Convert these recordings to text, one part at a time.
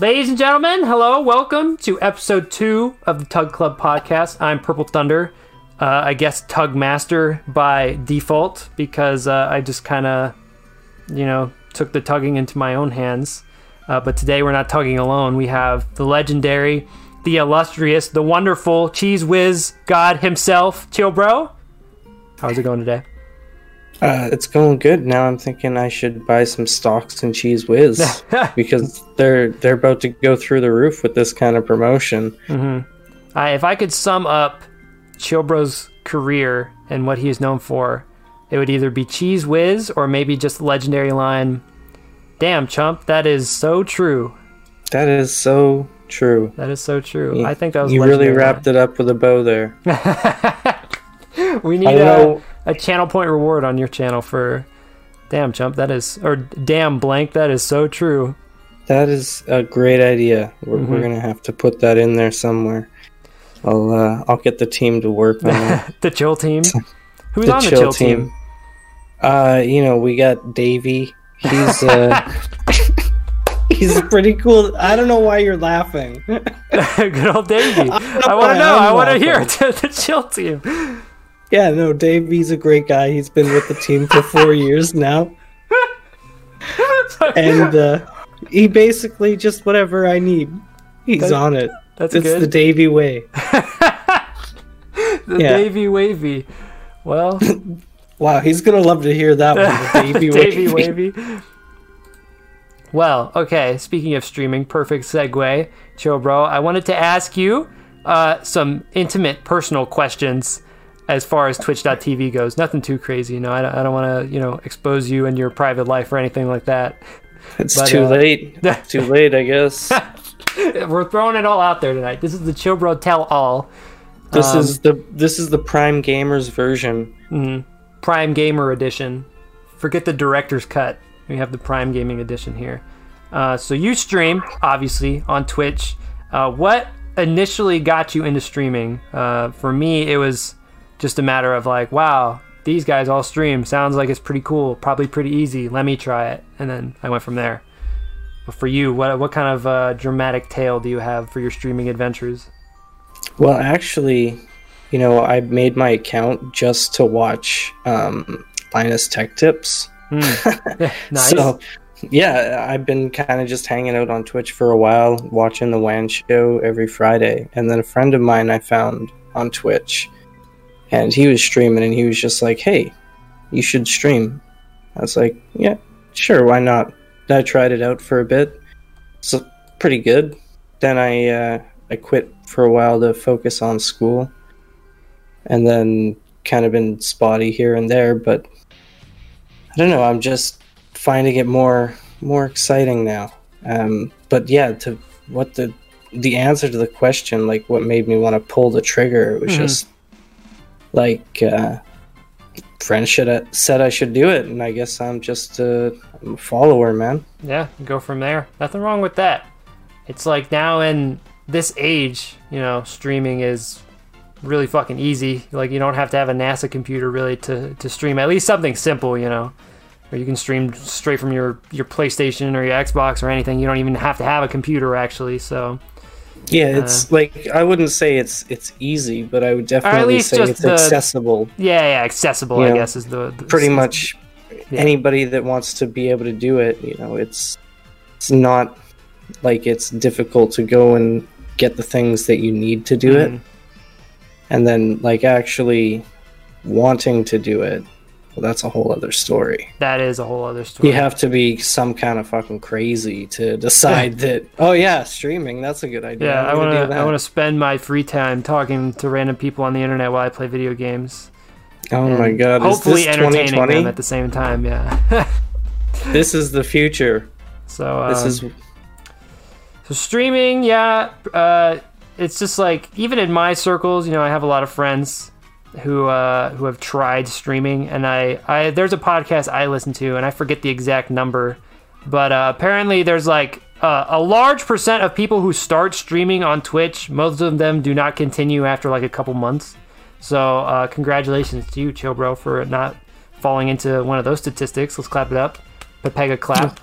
Ladies and gentlemen, hello, welcome to episode two of the Tug Club podcast. I'm Purple Thunder, uh, I guess Tug Master by default because uh, I just kind of, you know, took the tugging into my own hands. Uh, but today we're not tugging alone. We have the legendary, the illustrious, the wonderful Cheez Whiz God himself, Chill Bro. How's it going today? Uh, it's going good. Now I'm thinking I should buy some stocks in Cheez Whiz because they're they're about to go through the roof with this kind of promotion. I, if I could sum up Chill Bro's career and what he is known for, it would either be Cheez Whiz or maybe just the legendary line, Damn, chump, that is so true. That is so true. That is so true. I think that was you really wrapped it up with a bow there. We I need don't a, know. A channel point reward on your channel for Damn, chump, that is, or Damn, blank, that is so true. That is a great idea. We're, Mm-hmm. we're gonna have to put that in there somewhere. I'll uh, I'll get the team to work on it. the chill team. Who's the on the chill chill team? team. Uh, you know, we got Davey. He's uh, he's pretty cool. I don't know why you're laughing. Good old Davey. I, want to know. I'm want to hear it. the chill team. Yeah, no, Davey's a great guy. He's been with the team for four years now, and uh, he basically just whatever I need, he's That- on it. That's It's good. the Davey way. The Yeah. Davy Wavy. Well, Wow, he's gonna love to hear that one. The Davey, Davy way. Wavy. Well, okay. Speaking of streaming, perfect segue, chill, bro. I wanted to ask you uh, some intimate, personal questions as far as Twitch.tv goes. Nothing too crazy, you know. I don't, I don't want to, you know, expose you and your private life or anything like that. It's But, too uh, late. too late, I guess. We're throwing it all out there tonight. This is the chill, bro. Tell all. This Um, is the this is the Prime Gamers version. Prime Gamer Edition. Forget the director's cut. We have the Prime Gaming Edition here. Uh, so you stream, obviously, on Twitch. Uh, what initially got you into streaming? Uh, for me, it was just a matter of like, wow, these guys all stream. Sounds like it's pretty cool. Probably pretty easy. Let me try it. And then I went from there. But for you, what what kind of uh, dramatic tale do you have for your streaming adventures? Well, actually, you know, I made my account just to watch um, Linus Tech Tips. nice. So, yeah, I've been kind of just hanging out on Twitch for a while, watching the WAN show every Friday. And then a friend of mine I found on Twitch, and he was streaming, and he was just like, "Hey, you should stream." I was like, "Yeah, sure, why not?" I tried it out for a bit. It's pretty good. Then I uh, I quit for a while to focus on school, and then kind of been spotty here and there, but I don't know. I'm just finding it more more exciting now. Um, but yeah, to what the the answer to the question, like what made me want to pull the trigger, it was Mhm. just like uh, friends should have said I should do it, and I guess I'm just uh, I'm a follower, man. Yeah, go from there. Nothing wrong with that. It's like now in this age, you know, streaming is really fucking easy. Like you don't have to have a NASA computer really to, to stream. At least something simple, you know. Or you can stream straight from your, your PlayStation or your Xbox or anything. You don't even have to have a computer actually. So Yeah, it's like I wouldn't say it's it's easy, but I would definitely say it's the- accessible. yeah, yeah, accessible. I Yeah. guess is the, the Pretty much Yeah. anybody that wants to be able to do it, you know, it's it's not like it's difficult to go and get the things that you need to do it, Mhm. and then like actually wanting to do it. Well, that's a whole other story. That is a whole other story. You have to be some kind of fucking crazy to decide that. Oh yeah, streaming. That's a good idea. Yeah, I want to. I want to spend my free time talking to random people on the internet while I play video games. Oh my god! Hopefully entertaining 2020? them at the same time. Yeah. This is the future. so uh, This is so streaming. Yeah. Uh, it's just like even in my circles, you know, I have a lot of friends who uh, who have tried streaming, and I, I there's a podcast I listen to, and I forget the exact number, but uh, apparently there's like uh, a large percent of people who start streaming on Twitch. Most of them do not continue after like a couple months. So uh, congratulations to you, Chill Bro, for not falling into one of those statistics. Let's clap it up. Pepega clap.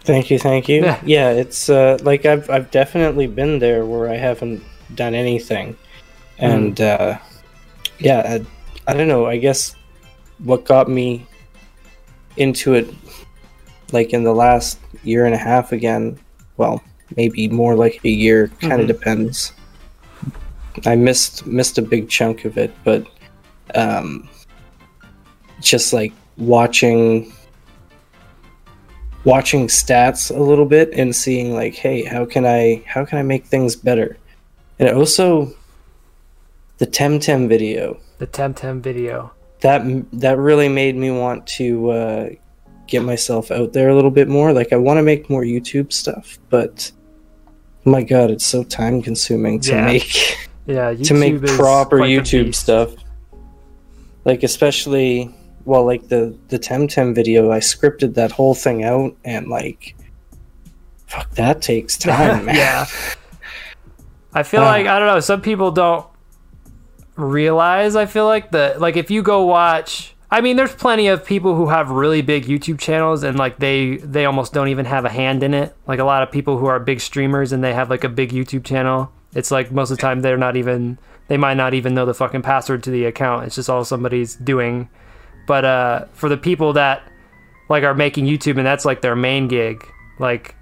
Thank you, thank you. Yeah. Yeah, it's uh, like I've I've definitely been there where I haven't done anything, and uh, yeah, I, I don't know. I guess what got me into it, like in the last year and a half again, well, maybe more like a year. Kind of Mhm. depends. I missed missed a big chunk of it, but um, just like watching watching stats a little bit and seeing like hey how can i how can i make things better and it also the temtem video The Temtem video. that that really made me want to uh, get myself out there a little bit more like i want to make more youtube stuff but my god it's so time consuming to Yeah. make Yeah, YouTube to make proper YouTube stuff. Like especially well, like the the Temtem video, I scripted that whole thing out, and like, fuck, that takes time, man. yeah. I feel Ah. like I don't know. Some people don't realize. I feel like the like if you go watch. I mean, there's plenty of people who have really big YouTube channels and like they they almost don't even have a hand in it. Like a lot of people who are big streamers and they have like a big YouTube channel. It's like most of the time they're not even they might not even know the fucking password to the account. It's just all somebody's doing. But uh for the people that like are making YouTube and that's like their main gig. Like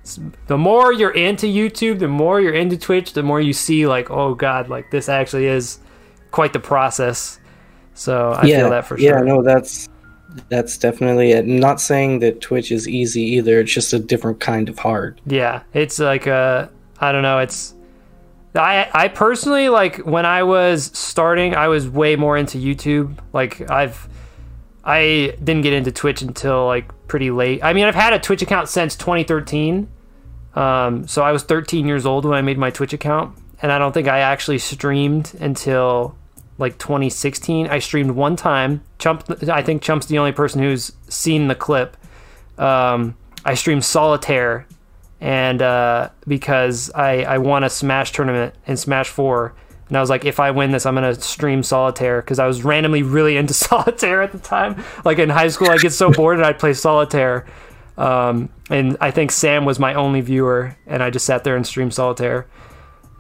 the more you're into YouTube, the more you're into Twitch, the more you see like, oh god, like this actually is quite the process. So I yeah, feel that for yeah, sure. no, that's that's definitely it. Not saying that Twitch is easy either. It's just a different kind of hard. Yeah, it's like uh I don't know, it's I I personally like when I was starting, I was way more into YouTube. Like I've I didn't get into Twitch until like pretty late. I mean, I've had a Twitch account since 2013. Um, so I was 13 years old when I made my Twitch account, and I don't think I actually streamed until like 2016. I streamed one time. Chump, I think Chump's the only person who's seen the clip. Um, I streamed Solitaire, and uh, because I I won a Smash tournament in Smash Four, and I was like, if I win this, I'm gonna stream Solitaire because I was randomly really into Solitaire at the time. Like in high school, I get so bored and I'd play Solitaire. Um, and I think Sam was my only viewer, and I just sat there and streamed Solitaire.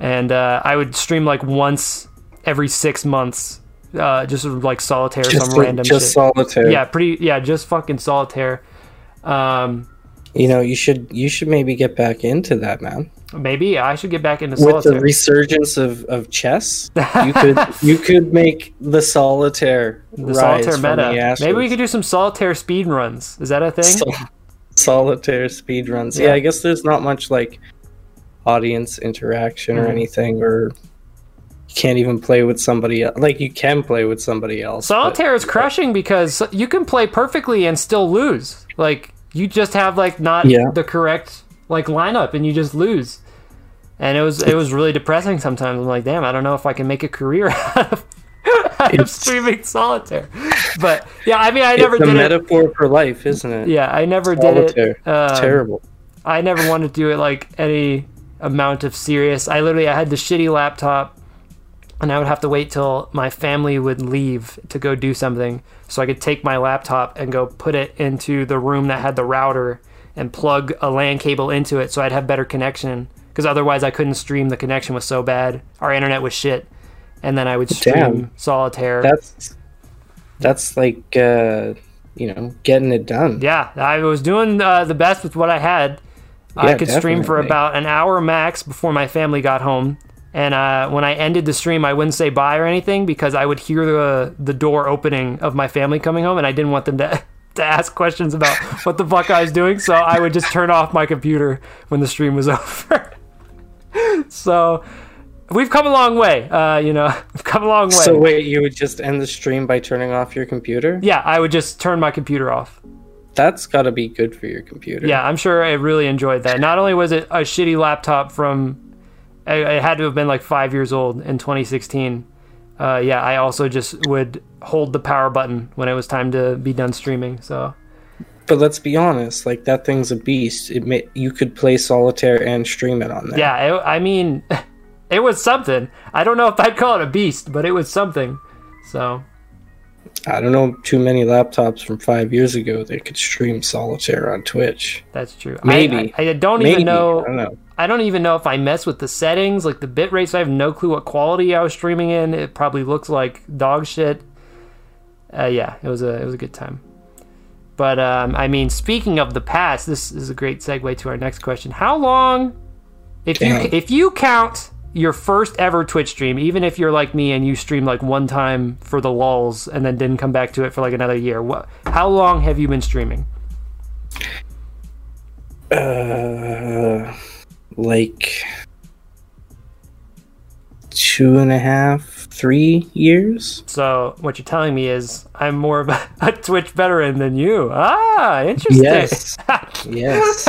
And uh, I would stream like once every six months, uh, just like Solitaire, Just, some random shit. just shit. solitaire. Yeah, pretty. Yeah, just fucking Solitaire. Um, You know, you should you should maybe get back into that, man. maybe I should get back into solitaire. With the resurgence of, of chess, you could you could make the solitaire the solitaire meta. the. Maybe we could do some solitaire speed runs. Is that a thing? Sol- solitaire speed runs. Yeah. Yeah. I guess there's not much like audience interaction or Mhm. anything, or you can't even play with somebody else. Like you can play with somebody else. but- solitaire is crushing because you can play perfectly and still lose. Like you just have like not Yeah. the correct like lineup and you just lose. And it was it was really depressing sometimes. I'm like, damn, I don't know if I can make a career out of, out of streaming solitaire. But yeah, I mean, I never it's a did it. metaphor for life, isn't it? Yeah, I never Solitaire. did it. Um, terrible. I never wanted to do it like any amount of serious. I literally I had the shitty laptop and I would have to wait till my family would leave to go do something so I could take my laptop and go put it into the room that had the router and plug a LAN cable into it so I'd have better connection because otherwise I couldn't stream the connection was so bad. Our internet was shit. And then I would stream Damn. solitaire. That's that's like uh, you know getting it done. Yeah, I was doing uh, the best with what I had. I Yeah, could stream for about an hour max before my family got home. And uh, when I ended the stream, I wouldn't say bye or anything because I would hear the the door opening of my family coming home, and I didn't want them to to ask questions about what the fuck I was doing. So I would just turn off my computer when the stream was over. so we've come a long way. Uh, you know, we've come a long way. So wait, you would just end the stream by turning off your computer? yeah, I would just turn my computer off. That's got to be good for your computer. Yeah, I'm sure I really enjoyed that. Not only was it a shitty laptop from, it it had to have been like five years old in 2016. Uh, yeah, I also just would hold the power button when it was time to be done streaming. So But let's be honest, like that thing's a beast. It may, you could play solitaire and stream it on there. yeah, it, I mean, it was something. I don't know if I'd call it a beast, but it was something. So I don't know too many laptops from five years ago that could stream solitaire on Twitch. That's true. Maybe. I, I, I don't Maybe even know. I don't know. I don't even know if I mess with the settings, like the bit rate. So I have no clue what quality I was streaming in. It probably looks like dog shit. Uh, yeah, it was a it was a good time. But um, I mean, speaking of the past, this is a great segue to our next question. How long, if you if you count your first ever Twitch stream, even if you're like me and you streamed like one time for the lulz and then didn't come back to it for like another year, what? How long have you been streaming? Uh, like two and a half, three years. So what you're telling me is I'm more of a, a Twitch veteran than you. Ah, interesting. Yes. Yes,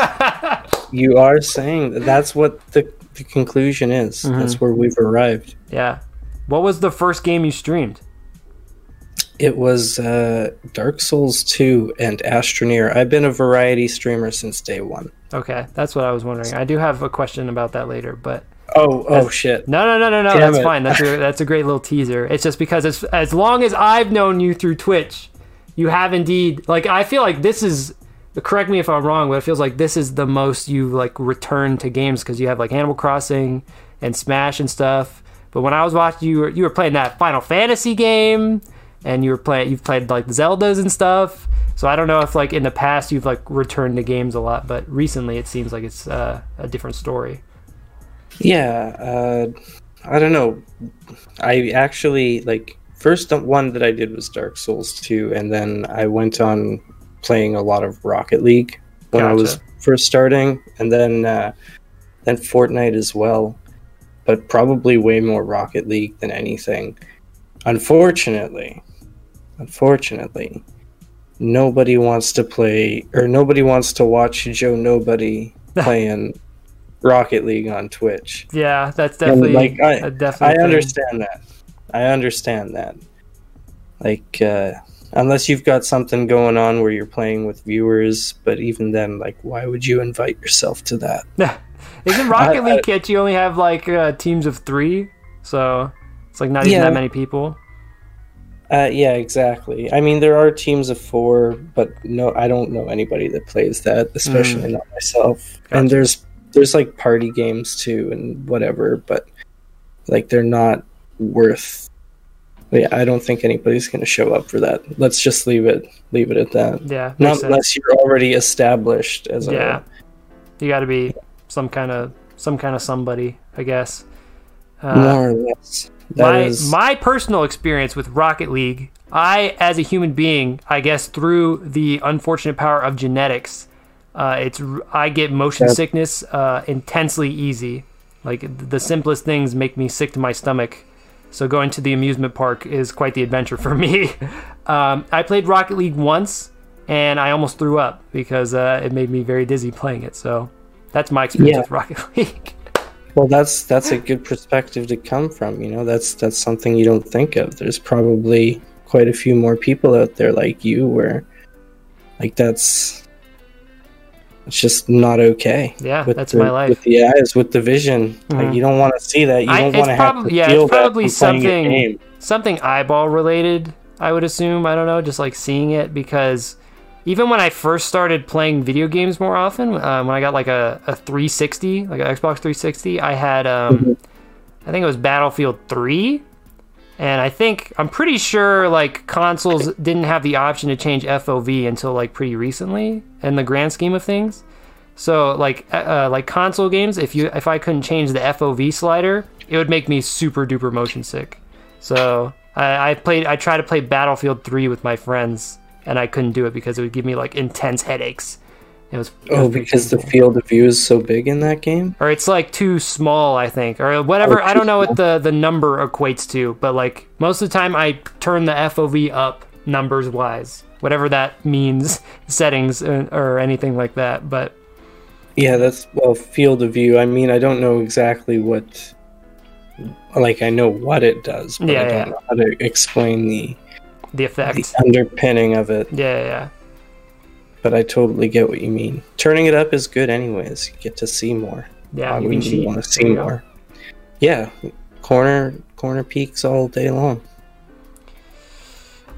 you are saying that. That's what the, the conclusion is. That's where we've arrived. yeah. What was the first game you streamed? It was uh, Dark Souls 2 and Astroneer. I've been a variety streamer since day one. Okay, that's what I was wondering. I do have a question about that later, but Oh, oh shit. no, no, no, no, no. Damn That's it. fine. That's a, that's a great little teaser. It's just because as as long as I've known you through Twitch, you have indeed like I feel like this is. Correct me if I'm wrong, but it feels like this is the most you like return to games because you have like Animal Crossing and Smash and stuff. But when I was watching you, were, you were playing that Final Fantasy game, and you were playing you've played like Zeldas and stuff. So I don't know if like in the past you've like returned to games a lot, but recently it seems like it's uh, a different story. Yeah, uh, I don't know. I actually like first one that I did was Dark Souls 2, and then I went on playing a lot of Rocket League when I was first starting, and then uh, then Fortnite as well, but probably way more Rocket League than anything. Unfortunately, unfortunately, nobody wants to play or nobody wants to watch Joe Nobody playing Rocket League on Twitch. Yeah, that's definitely like, I- a definite I thing. understand that. I understand that. Like, uh, unless you've got something going on where you're playing with viewers, but even then, like, why would you invite yourself to that? Isn't Rocket I- League kit you only have like uh, teams of three, so it's like not even Yeah. that many people. Uh, yeah, exactly. I mean, there are teams of four, but no, I don't know anybody that plays that, especially not myself. Gotcha. And there's there's like party games too, and whatever, but like they're not worth. Yeah, I don't think anybody's going to show up for that. Let's just leave it leave it at that. Yeah, Not sense. unless you're already established as Yeah, a you got to be some kind of some kind of somebody, I guess. Uh, more or less. That my is- my personal experience with Rocket League, I as a human being, I guess through the unfortunate power of genetics, uh, it's I get motion Yep. sickness uh, intensely easy. Like the simplest things make me sick to my stomach. So going to the amusement park is quite the adventure for me. um, I played Rocket League once, and I almost threw up because uh, it made me very dizzy playing it. So that's my experience Yeah. with Rocket League. Well, that's that's a good perspective to come from. You know, that's that's something you don't think of. There's probably quite a few more people out there like you, where like that's it's just not okay. Yeah, that's the, my life. With the eyes, with the vision, like Mhm. you don't want to see that. You don't want to have to yeah, feel it's probably that something- game. something eyeball related i would assume i don't know just like seeing it because even when i first started playing video games more often uh, when i got like a, a 360 like an xbox 360 i had um, Mhm. i think it was battlefield 3 and i think i'm pretty sure like consoles didn't have the option to change fov until like pretty recently in the grand scheme of things so like uh, uh, like console games, if you if I couldn't change the FOV slider, it would make me super duper motion sick. So I, I played I tried to play Battlefield 3 with my friends, and I couldn't do it because it would give me like intense headaches. It was Oh, because the field of view is so big in that game. or it's like too small, I think, or whatever. Oh, I don't know what the the number equates to, but like most of the time, I turn the FOV up numbers wise, whatever that means, settings uh, or anything like that. But Yeah, that's well, field of view. I mean, I don't know exactly what. Like, I know what it does, but Yeah, I don't yeah. know how to explain the the effect, the underpinning of it. yeah, yeah. But I totally get what you mean. Turning it up is good, anyways. You get to see more. Yeah, you you want to see more? Yeah, corner corner peeks all day long.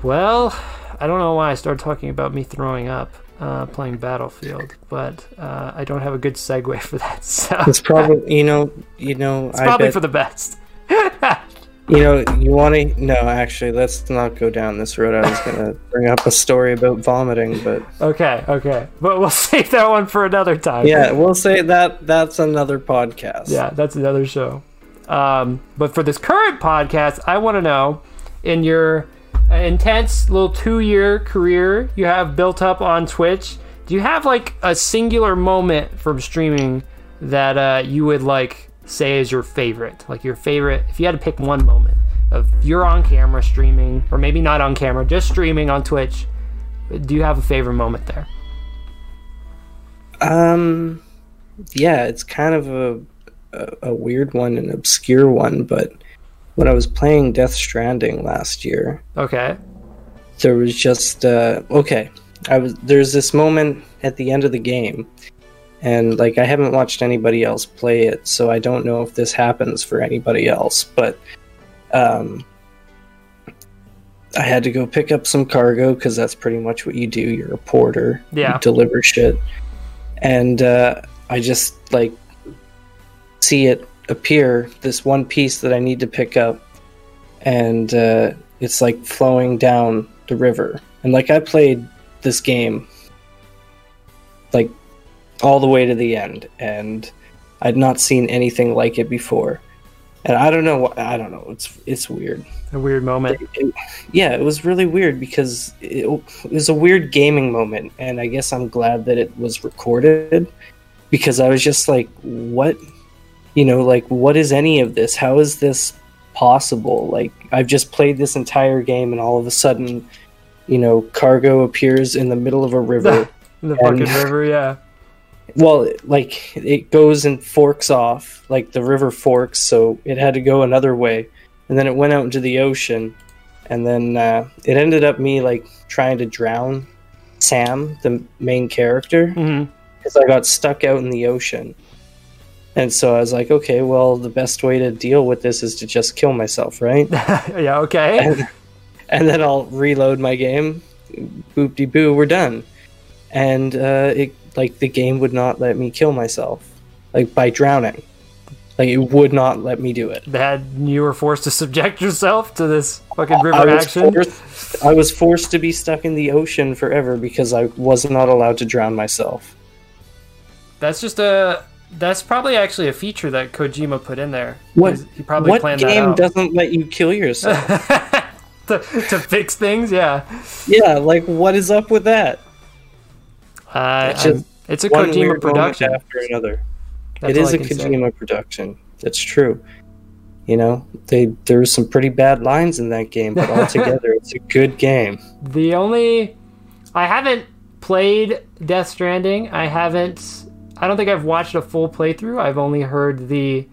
Well, I don't know why I started talking about me throwing up uh, playing Battlefield, but uh, I don't have a good segue for that. So It's probably you know you know it's I probably bet- for the best. You know, you want to? No, actually, let's not go down this road. I was gonna bring up a story about vomiting, but okay, okay, but we'll save that one for another time. yeah, we'll say that that's another podcast. Yeah, that's another show. Um, but for this current podcast, I want to know in your intense little two year career you have built up on Twitch, do you have like a singular moment from streaming that uh, you would like say is your favorite? Like your favorite, if you had to pick one moment of you're on camera streaming, or maybe not on camera, just streaming on Twitch, do you have a favorite moment there? Um, yeah, it's kind of a, a a weird one, an obscure one, but when I was playing Death Stranding last year, Okay. there was just uh, okay. I was there's this moment at the end of the game, and like I haven't watched anybody else play it, so I don't know if this happens for anybody else. But um, I had to go pick up some cargo because that's pretty much what you do. You're a porter. Yeah. You deliver shit, and uh, I just like see it appear this one piece that I need to pick up, and uh, it's like flowing down the river. And like I played this game like all the way to the end, and I'd not seen anything like it before. And I don't know. I don't know. It's it's weird. A weird moment. It- yeah, it was really weird because it, it was a weird gaming moment, and I guess I'm glad that it was recorded because I was just like, what, you know, like what is any of this? How is this possible? Like I've just played this entire game, and all of a sudden, you know, cargo appears in the middle of a river. In the fucking river, yeah. Well like it goes and forks off like the river forks so it had to go another way and then it went out into the ocean and then uh, it ended up me like trying to drown sam the main character because i got stuck out in the ocean and so i was like okay well the best way to deal with this is to just kill myself right yeah, okay. and, and then I'll reload my game. Boop de boo, we're done. And uh, it like the game would not let me kill myself, like by drowning. Like it would not let me do it. that you were forced to subject yourself to this fucking river I action. forced. I was forced to be stuck in the ocean forever because I was not allowed to drown myself. That's just a. That's probably actually a feature that Kojima put in there. What? He probably what planned game doesn't let you kill yourself? to, to fix things. Yeah, yeah, like what is up with that? Uh, It's just it's a Kojima production. after another. That's it is a can say. Kojima production. That's true. You know, they there were some pretty bad lines in that game, but altogether, it's a good game. The only I haven't played Death Stranding. I haven't. I don't think I've watched a full playthrough. I've only heard the.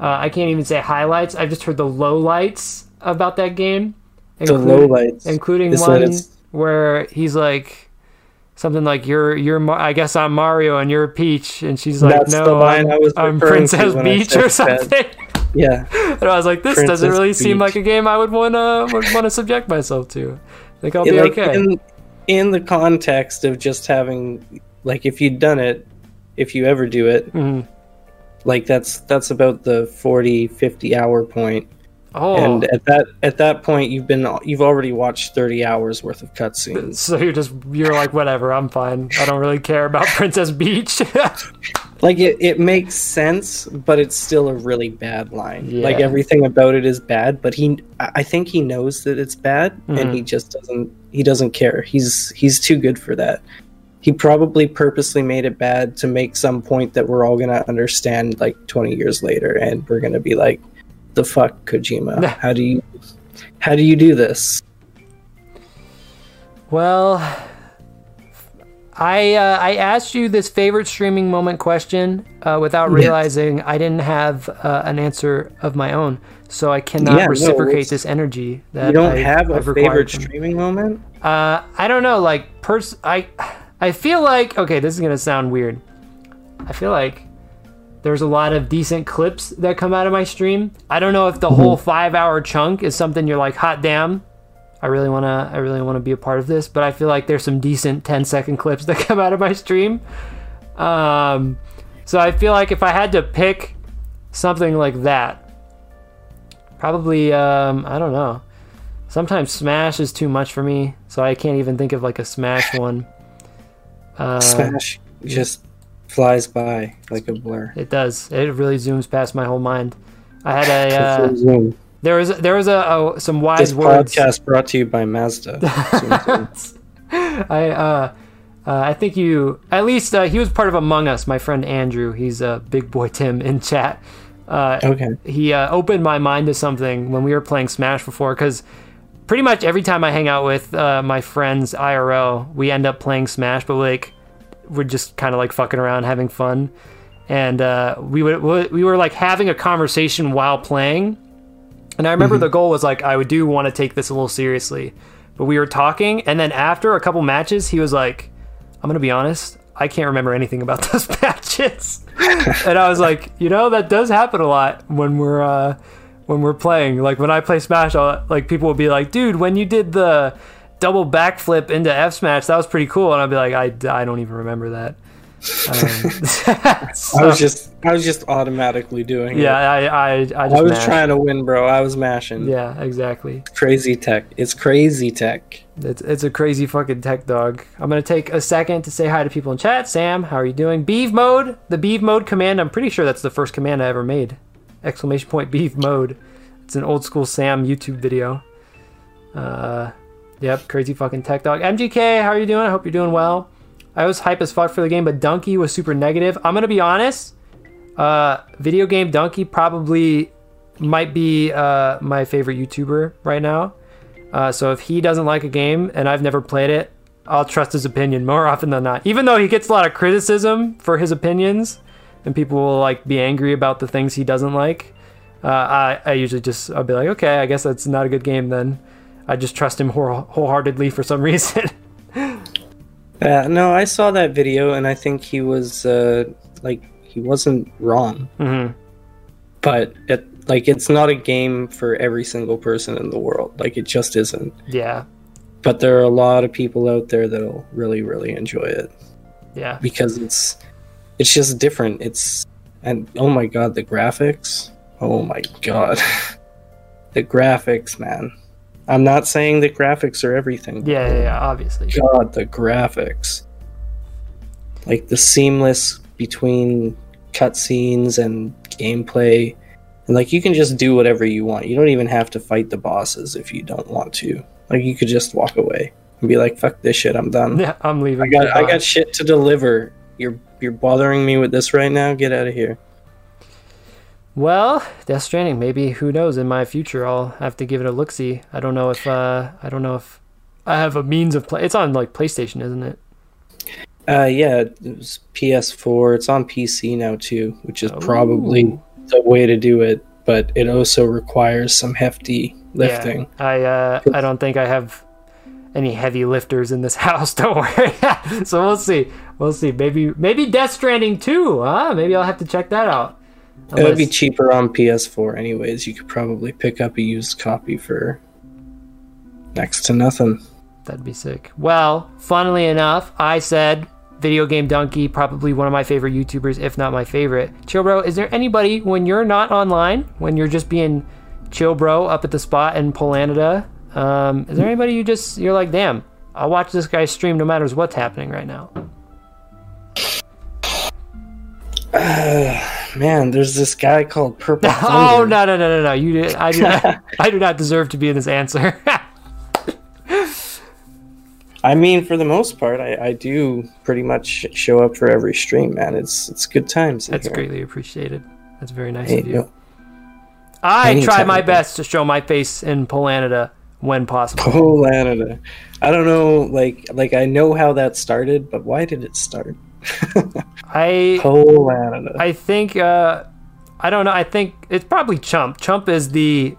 Uh, I can't even say highlights. I've just heard the lowlights about that game. The include- lowlights, including one where he's like something like you're you're I guess I'm Mario and you're Peach. And she's like That's no I'm, I'm Princess Beach or something. Yeah, and I was like this doesn't Princess really seem like a game I would want to would want to subject myself to. I think I'll be like okay. in in the context of just having like if you'd done it, if you ever do it, Mhm. like that's that's about the 40 50 hour point oh. And at that at that point you've been you've already watched 30 hours worth of cutscenes. So you're just you're like whatever I'm fine. I don't really care about Princess Beach. Like it, it makes sense but it's still a really bad line. Like everything about it is bad but he i think he knows that it's bad Mhm. and he just doesn't he doesn't care. He's he's too good for that. He probably purposely made it bad to make some point that we're all gonna understand like 20 years later and we're gonna be like the fuck kojima how do you how do you do this Well, I uh, I asked you this favorite streaming moment question uh, without Yes. realizing I didn't have uh, an answer of my own, so I cannot Yeah, reciprocate it's- this energy. That you don't I, have a favorite streaming moment Uh, I don't know. Like, pers- I I feel like okay, this is gonna sound weird. I feel like there's a lot of decent clips that come out of my stream. I don't know if the Mm-hmm. whole five hour chunk is something you're like, hot damn, I really wanna I really wanna be a part of this, but I feel like there's some decent 10 second clips that come out of my stream. Um, so I feel like if I had to pick something like that, probably um, I don't know. Sometimes Smash is too much for me, so I can't even think of like a Smash one. Uh, Smash just flies by like a blur. It does. It really zooms past my whole mind. I had a uh, Zoom. there was there was a, a some wise This words. podcast brought to you by Mazda. I uh, uh, I think you at least uh, he was part of Among Us. My friend Andrew, he's a uh, big boy Tim in chat. Uh, okay. he uh, opened my mind to something when we were playing Smash before because pretty much every time I hang out with uh, my friends IRL, we end up playing Smash, but like we're just kind of like fucking around, having fun, and uh, we would we were like having a conversation while playing, and I remember the goal was like I would do want to take this a little seriously, but we were talking, and then after a couple matches, he was like, "I'm gonna be honest." I can't remember anything about those matches, and I was like, you know, that does happen a lot when we're uh, when we're playing. Like when I play Smash, I'll, like people will be like, "Dude, when you did the double backflip into F Smash, that was pretty cool," and I'd be like, "I, I don't even remember that." Um, so- I was just I was just automatically doing yeah, it. I, I, I just I was mashed. trying to win, bro. I was mashing. Yeah, exactly. Crazy tech. It's crazy tech. It's it's a crazy fucking tech dog. I'm gonna take a second to say hi to people in chat. Sam, how are you doing? Beeve mode, the Beeve mode command. I'm pretty sure that's the first command I ever made. Exclamation point Beeve mode. It's an old school Sam YouTube video. Uh, yep, crazy fucking tech dog. MGK, how are you doing? I hope you're doing well. I was hype as fuck for the game, but Dunkey was super negative. I'm gonna be honest. Uh, video game Dunkey probably might be uh, my favorite YouTuber right now. Uh, so if he doesn't like a game and I've never played it, I'll trust his opinion more often than not. Even though he gets a lot of criticism for his opinions, and people will like be angry about the things he doesn't like. Uh, I I usually just I'll be like, okay, I guess that's not a good game then. I just trust him whole- wholeheartedly for some reason. Uh, no, I saw that video and I think he was uh, like he wasn't wrong, hmm but it like it's not a game for every single person in the world. Like it just isn't. Yeah, But there are a lot of people out there that'll really really enjoy it yeah, because it's it's just different. It's and oh my god, the graphics. Oh my god. the graphics, man. I'm not saying that graphics are everything. yeah, yeah, yeah obviously. God, the graphics. Like the seamless between cutscenes and gameplay. And like you can just do whatever you want. You don't even have to fight the bosses if you don't want to. Like you could just walk away and be like, fuck this shit, I'm done. Yeah, I'm leaving. I got I got shit to deliver. You're you're bothering me with this right now? Get out of here. Well, Death Stranding. Maybe who knows? In my future, I'll have to give it a look. See, I don't know if uh, I don't know if I have a means of play. It's on like PlayStation, isn't it? Uh yeah, it was PS4. It's on PC now too, which is probably the way to do it, but it also requires some hefty lifting. Yeah, I uh, I don't think I have any heavy lifters in this house. Don't worry. so we'll see. We'll see. Maybe maybe Death Stranding too. Huh? Maybe I'll have to check that out. It would be cheaper on PS4 anyways. You could probably pick up a used copy for next to nothing. That'd be sick. Well, funnily enough, I said Video Game Dunkey, probably one of my favorite YouTubers, if not my favorite. Chill Bro, is there anybody when you're not online, when you're just being chill bro up at the spot in Polanida, um, is there anybody you just you're like, damn, I'll watch this guy stream no matter what's happening right now. Man, there's this guy called Purple Thunder. oh no no no no no! You did, I do not, I do not deserve to be in this answer. I mean, for the most part, I, I do pretty much show up for every stream, man. It's it's good times. That's here. greatly appreciated. That's very nice Hey, of you. yo, I try my best to show my face in Polanida when possible. Polanida. I don't know, like like I know how that started, but why did it start? I. I think uh, I don't know. I think it's probably Chump. Chump is the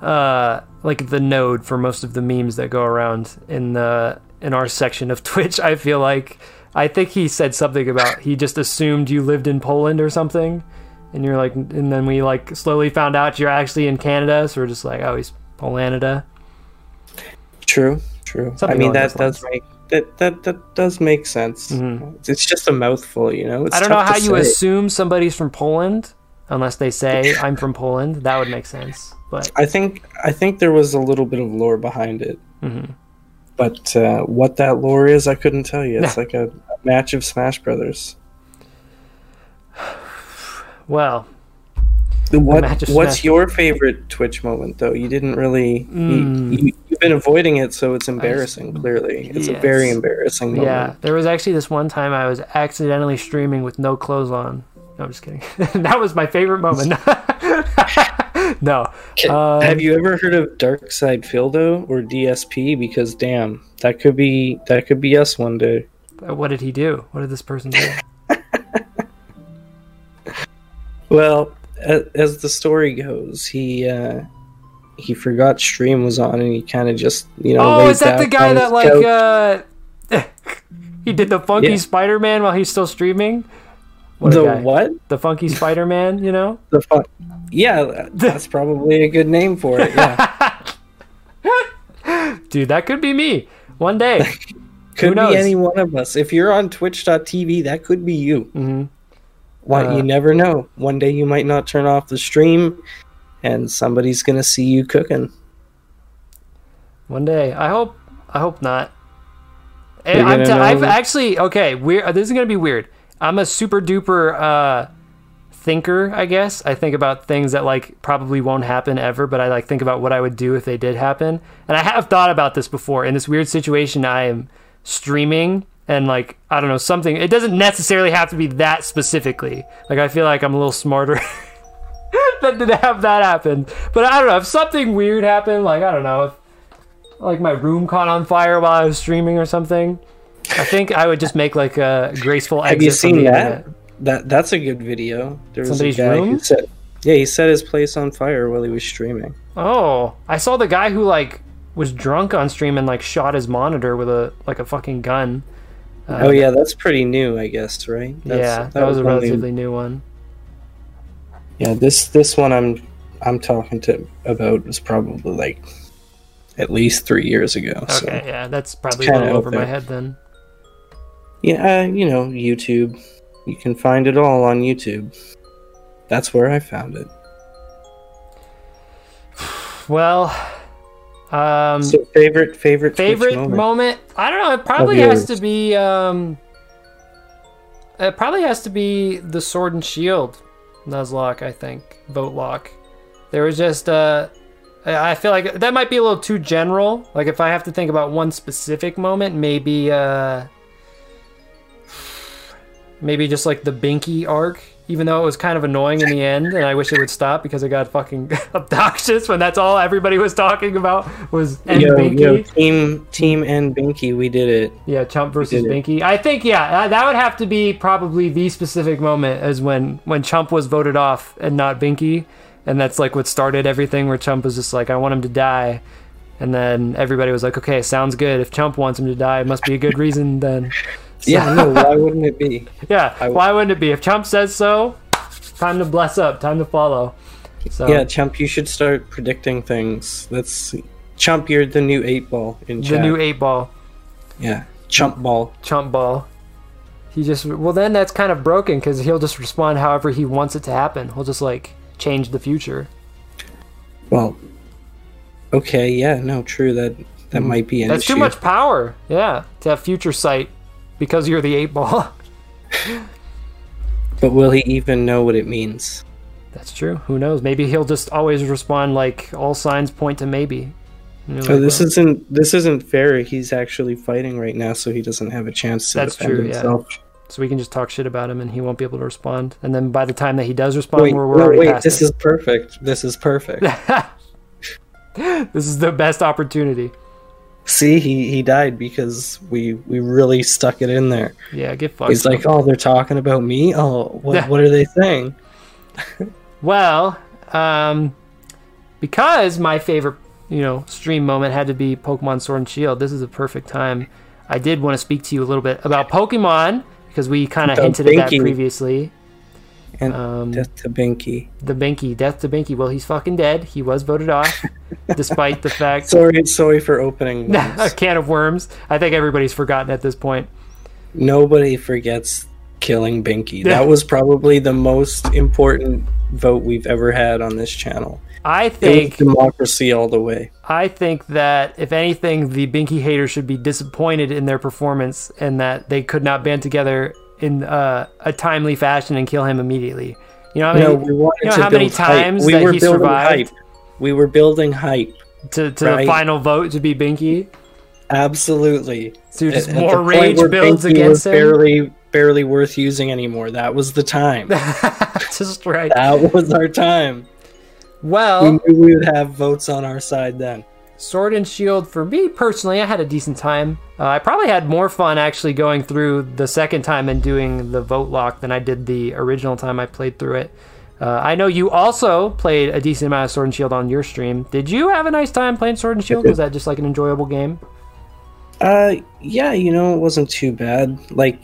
uh, like the node for most of the memes that go around in the in our section of Twitch. I feel like I think he said something about he just assumed you lived in Poland or something, and you're like, and then we like slowly found out you're actually in Canada. So we're just like, oh, he's Polanida. True, true. Something I mean that does make that that that does make sense. Mhm. It's just a mouthful, you know. It's I don't know how you say. assume somebody's from Poland unless they say I'm from Poland. That would make sense. But I think I think there was a little bit of lore behind it, mhm. but uh, what that lore is, I couldn't tell you. It's like a, a match of Smash Brothers. well, What What's Smash your favorite Twitch moment, though? You didn't really. Mm. You, you, you've been avoiding it, so it's embarrassing. Clearly, it's a very embarrassing moment. yeah, there was actually this one time I was accidentally streaming with no clothes on. No, I'm just kidding. that was my favorite moment. no. Um, Have you ever heard of Dark Side Fildo or DSP? Because damn, that could be that could be us one day. What did he do? What did this person do? Well, a- as the story goes, he uh, he forgot stream was on, and he kind of just you know. Oh, is that the guy that like couch. uh he did the funky Yeah. Spider-Man while he's still streaming? What the what The funky Spider-Man, you know? the fuck? Yeah, that's probably a good name for it. Yeah, Dude, that could be me one day. could knows? be any one of us. If you're on Twitch.tv, that could be you. Mm-hmm. Why Uh, you never know. One day you might not turn off the stream, and somebody's gonna see you cooking. One day. I hope. I hope not. T- i've know- actually okay. We're This is gonna be weird. I'm a super duper uh, thinker. I guess I think about things that like probably won't happen ever, but I like think about what I would do if they did happen. And I have thought about this before. In this weird situation, I am streaming and like I don't know something. It doesn't necessarily have to be that specifically. Like I feel like I'm a little smarter. than to have that happen, but I don't know if something weird happened. Like I don't know if like my room caught on fire while I was streaming or something. I think I would just make like a graceful exit. Have you seen that? internet. That that's a good video. There was Somebody's a guy room? who set yeah he set his place on fire while he was streaming. Oh, I saw the guy who like was drunk on stream and like shot his monitor with a like a fucking gun. Uh, oh yeah, that's pretty new, I guess, right? That's, yeah, that, was, a only- relatively new one. Yeah, this this one I'm I'm talking to about was probably like at least three years ago. So Okay, yeah, that's probably a little over my head then. yeah, uh, you know YouTube. You can find it all on YouTube. That's where I found it. Well, um, So favorite favorite favorite moment? moment? I don't know. It probably has to be. Um, it probably has to be the Sword and Shield Nuzlocke. I think vote lock. There was just. Uh, I I feel like that might be a little too general. Like if I have to think about one specific moment, maybe. Uh, maybe just like the Binky arc. Even though it was kind of annoying in the end, and I wish it would stop because it got fucking obnoxious when that's all everybody was talking about was end Yo, Binky. yo, team team and Binky, we did it. Yeah, Chump versus. Binky. I think yeah, uh, that would have to be probably the specific moment as when when Chump was voted off and not Binky, and that's like what started everything. Where Chump was just like, I want him to die, and then everybody was like, okay, sounds good. If Chump wants him to die, it must be a good reason then. So- Yeah, no, why wouldn't it be? yeah. I- why wouldn't it be? If Chump says so, time to bless up, time to follow. So Yeah, Chump, you should start predicting things. That's Chump, you're the new eight ball in the new eight ball, yeah, Chump ball. Chump ball. He just well then that's kind of broken because he'll just respond however he wants it to happen. He'll just like change the future. Well, okay, yeah, no, true. That that hmm. might be an. That's issue. too much power. Yeah, to have future sight because you're the eight ball. But will he even know what it means? That's true. Who knows? Maybe he'll just always respond like all signs point to maybe. Oh, like, this well, isn't this isn't fair. He's actually fighting right now, so he doesn't have a chance to That's defend true, yeah. himself. so we can just talk shit about him and he won't be able to respond. And then by the time that he does respond, Wait, we're, we're no, already wait, past this it. is perfect. This is perfect. this is the best opportunity. See, he he died because we we really stuck it in there. Yeah, get fucked. He's like, oh, they're talking about me. Oh, what what are they saying? Well, um, because my favorite, you know, stream moment had to be Pokemon Sword and Shield. This is a perfect time. I did want to speak to you a little bit about Pokemon because we kind of hinted at that previously. And Um, death to Binky. the Binky, death to Binky. Well, he's fucking dead. He was voted off, despite the fact Sorry, sorry for opening. a can of worms. I think everybody's forgotten at this point. Nobody forgets killing Binky. That was probably the most important vote we've ever had on this channel. I think democracy all the way. I think that if anything, the Binky haters should be disappointed in their performance and that they could not band together in uh, a timely fashion and kill him immediately. You know, what I no, mean, we wanted you know to how many hype. times we that were he building survived? hype. We were building hype. to, to right. the final vote to be Binky. Absolutely. So just At- at more point rage builds Binky against him. Barely, barely worth using anymore. That was the time. just right. that was our time. We Well, knew we would have votes on our side then. Sword and Shield for me personally, I had a decent time. Uh, I probably had more fun actually going through the second time and doing the vote lock than I did the original time I played through it. Uh, I know you also played a decent amount of Sword and Shield on your stream. Did you have a nice time playing Sword and Shield? Was that just like an enjoyable game? Uh, yeah, you know, it wasn't too bad. Like,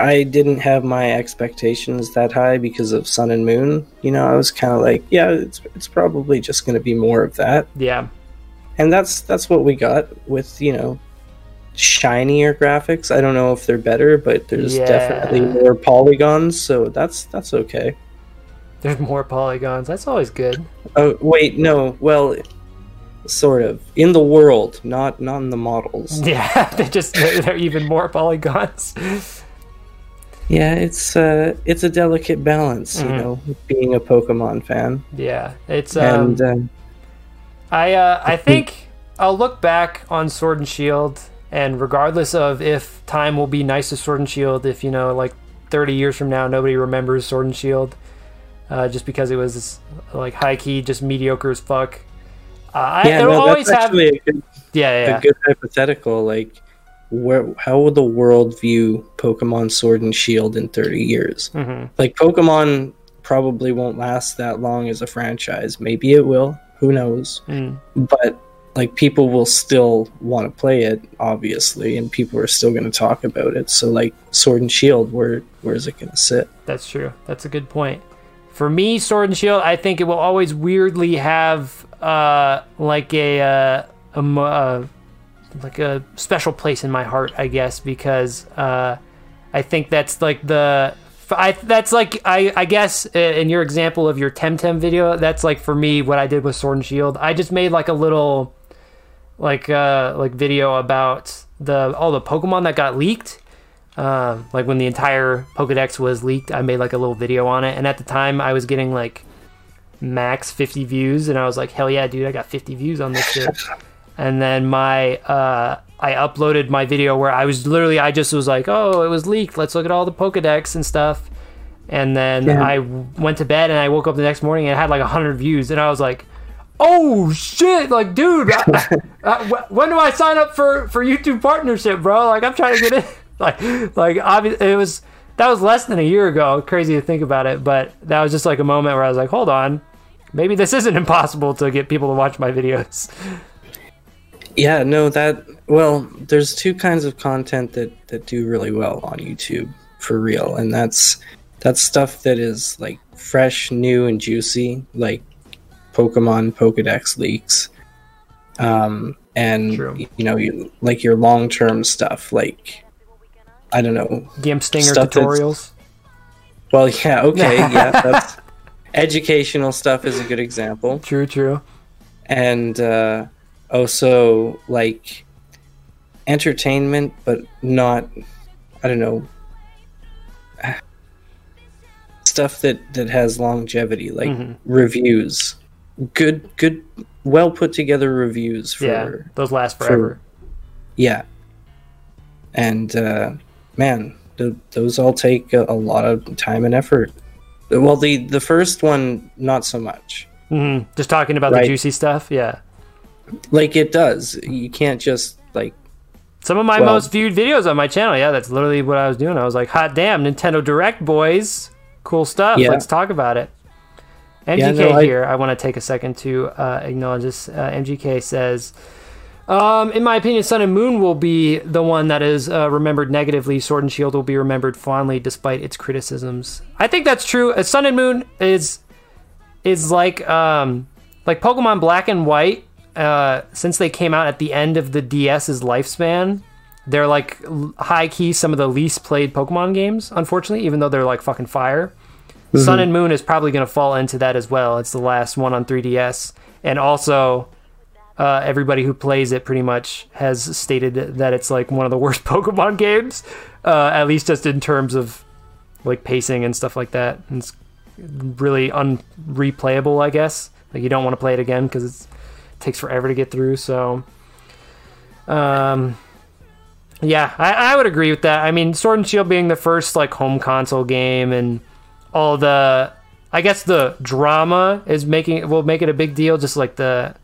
I didn't have my expectations that high because of Sun and Moon. You know, I was kind of like, yeah, it's it's probably just going to be more of that, Yeah, and that's that's what we got with you know shinier graphics. I don't know if they're better, but there's Yeah. definitely more polygons, so that's that's okay. there's more polygons. That's always good. Oh wait, no, well, sort of in the world, not not in the models. Yeah, they just they're even more polygons. Yeah, it's uh, it's a delicate balance, you Mhm. know, being a Pokemon fan. Yeah, it's um, and um, I uh, I think I'll look back on Sword and Shield, and regardless of if time will be nice to Sword and Shield, if you know, like 30 years from now, nobody remembers Sword and Shield, uh, just because it was like high key, just mediocre as fuck. Uh, I, yeah, it'll no, always have, a good, yeah, yeah, a good hypothetical. Like, where how will the world view Pokemon Sword and Shield in thirty years? hmm Like, Pokemon probably won't last that long as a franchise. Maybe it will. Who knows? Mm. But like, people will still want to play it, obviously, and people are still going to talk about it. So, like, Sword and Shield, where where is it going to sit? That's true. That's a good point. For me, Sword and Shield, I think it will always weirdly have uh, like a, uh, a uh, like a special place in my heart, I guess, because uh, I think that's like the I that's like I I guess uh, in your example of your Temtem video, that's like for me what I did with Sword and Shield. I just made like a little like uh like video about the all the Pokemon that got leaked. Uh, like when the entire Pokedex was leaked, I made like a little video on it, and at the time I was getting like max 50 views, and I was like, hell yeah, dude, I got 50 views on this shit. and then my uh, I uploaded my video where I was literally I just was like, oh, it was leaked. Let's look at all the Pokedex and stuff. And then Yeah. I went to bed and I woke up the next morning and it had like 100 views, and I was like, oh shit, like dude, I, I, uh, when do I sign up for for YouTube partnership, bro? Like I'm trying to get in. like like obviously it was that was less than a year ago. Crazy to think about it, but that was just like a moment where I was like, hold on, maybe this isn't impossible to get people to watch my videos. Yeah, no, that well, there's two kinds of content that that do really well on YouTube for real, and that's that's stuff that is like fresh, new, and juicy, like Pokemon Pokedex leaks, um, and True. you know, you, like your long term stuff, like I don't know. Gimp Stinger tutorials. Well, yeah, okay, yeah, that's educational stuff is a good example. True, true. and uh, also like entertainment, but not I don't know stuff that that has longevity, like Mhm. reviews, good good well put together reviews for yeah, those last for- forever. yeah, and uh, man, th- those all take a, a lot of time and effort. Well, the the first one not so much. hmm Just talking about Right. the juicy stuff. Yeah. Like it does. You can't just like Some of my Well- most viewed videos on my channel. Yeah, that's literally what I was doing. I was like, hot damn, Nintendo Direct, boys. Cool stuff. Yeah. Let's talk about it. MGK Yeah, no, I- here, I want to take a second to uh, acknowledge this. Uh, MGK says, Um, in my opinion, Sun and Moon will be the one that is uh, remembered negatively. Sword and Shield will be remembered fondly, despite its criticisms. I think that's true. Uh, Sun and Moon is is like um, like Pokemon Black and White. Uh, since they came out at the end of the DS's lifespan, they're like high key some of the least played Pokemon games. Unfortunately, even though they're like fucking fire. Sun and Moon is probably going to fall into that as well. It's the last one on 3DS, and also uh, everybody who plays it pretty much has stated that it's like one of the worst Pokemon games, uh, at least just in terms of like pacing and stuff like that. And it's really unreplayable, I guess. Like you don't want to play it again because it takes forever to get through. So, um, yeah, I, I would agree with that. I mean, Sword and Shield being the first like home console game and all the, I guess the drama is making will make it a big deal. Just like the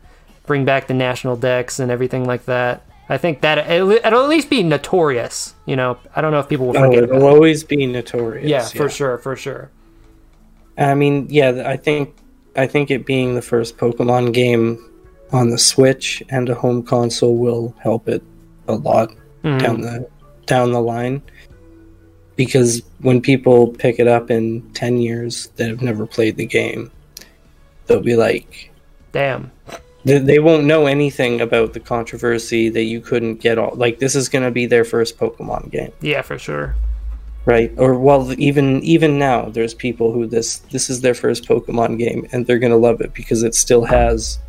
bring back the National Dex and everything like that. I think that it'll, it'll at least be notorious. You know, I don't know if people will Oh, it'll about it. always be notorious. Yeah, for sure, for sure. I mean, yeah, I think I think it being the first Pokemon game on the Switch and a home console will help it a lot Mhm. down the down the line. Because when people pick it up in ten years that have never played the game, they'll be like, Damn. they, they won't know anything about the controversy that you couldn't get all. Like this is going to be their first Pokemon game Yeah, for sure. right or well even even now there's people who this this is their first pokemon game and they're going to love it because it still has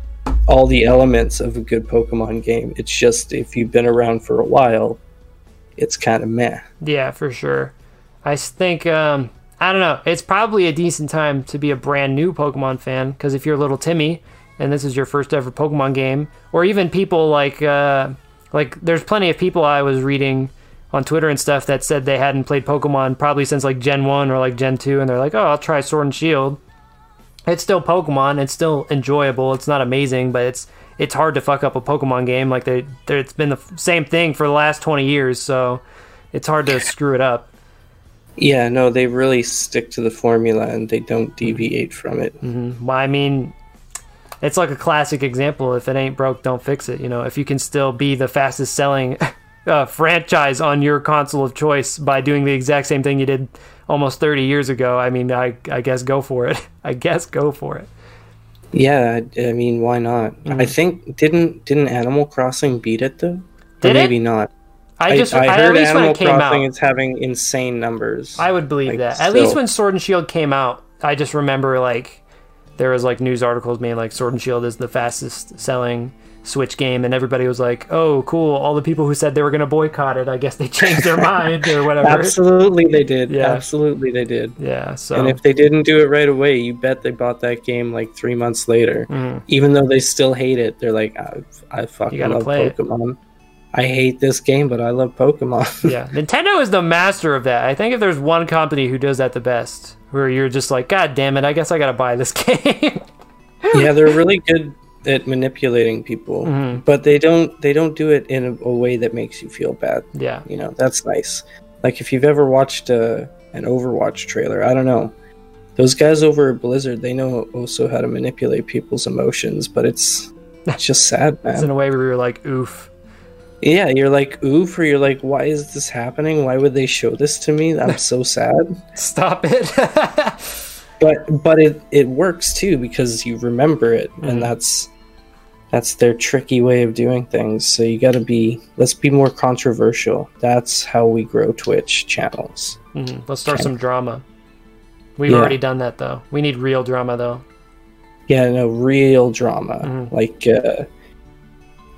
all the elements of a good pokemon game it's just if you've been around for a while it's kind of meh Yeah, for sure. I think um, I don't know. It's probably a decent time to be a brand new Pokemon fan because if you're a little Timmy and this is your first ever Pokemon game, or even people like uh, like there's plenty of people I was reading on Twitter and stuff that said they hadn't played Pokemon probably since like Gen One or like Gen Two, and they're like, oh, I'll try Sword and Shield. It's still Pokemon. It's still enjoyable. It's not amazing, but it's it's hard to fuck up a Pokemon game. Like they, it's been the same thing for the last twenty years, so it's hard to screw it up. yeah no they really stick to the formula and they don't deviate from it mm-hmm. Well, I mean, it's like a classic example. If it ain't broke, don't fix it. You know, if you can still be the fastest selling uh, franchise on your console of choice by doing the exact same thing you did almost 30 years ago, I mean, I, I guess go for it. I guess go for it. yeah i, I mean why not Mm-hmm. i think didn't didn't animal crossing beat it though Did or it? maybe not I just, I, I heard animal it crossing out, is having insane numbers I would believe like, that. At least when Sword and Shield came out, I just remember like there was like news articles made like Sword and Shield is the fastest selling Switch game, and everybody was like, "Oh, cool!" All the people who said they were going to boycott it, I guess they changed their mind or whatever. Absolutely, they did. Yeah. Absolutely, they did. Yeah. So And if they didn't do it right away, you bet they bought that game like three months later. Mhm. Even though they still hate it, they're like, I, I fucking love play it." Pokemon. I hate this game, but I love Pokemon. yeah, Nintendo is the master of that. I think if there's one company who does that the best, where you're just like, God damn it, I guess I gotta buy this game. yeah, they're really good at manipulating people, Mhm. but they don't they don't do it in a, a way that makes you feel bad. yeah. You know, that's nice. Like if you've ever watched uh, an Overwatch trailer, I don't know. Those guys over at Blizzard, they know also how to manipulate people's emotions, but it's it's just sad, It's in a way where you're like, oof. Yeah, you're like oof, or you're like, why is this happening? Why would they show this to me? I'm so sad. Stop it. But but it it works too because you remember it, Mhm. and that's that's their tricky way of doing things. So you got to be let's be more controversial. That's how we grow Twitch channels. Mhm. Let's start some drama. We've Yeah. already done that though. We need real drama though. Yeah, no real drama. Mhm. Like uh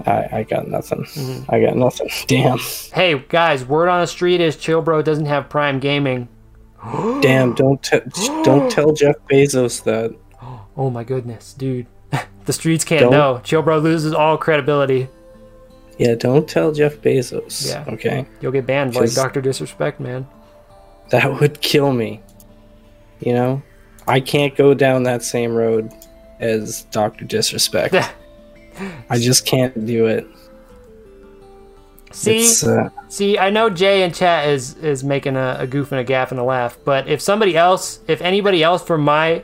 I I got nothing. Mhm. I got nothing. Damn. Hey guys, word on the street is Chill Bro doesn't have Prime Gaming. Damn, don't te- don't tell Jeff Bezos that. Oh my goodness, dude. The streets can't Don't- know. Chill Bro loses all credibility. Yeah, don't tell Jeff Bezos. Yeah. Okay. You'll get banned like Doctor Disrespect, man. That would kill me. You know? I can't go down that same road as Dr. Disrespect. I just can't do it. See, uh, see, I know Jay in chat is is making a, a goof and a gaff and a laugh, but if somebody else, if anybody else from my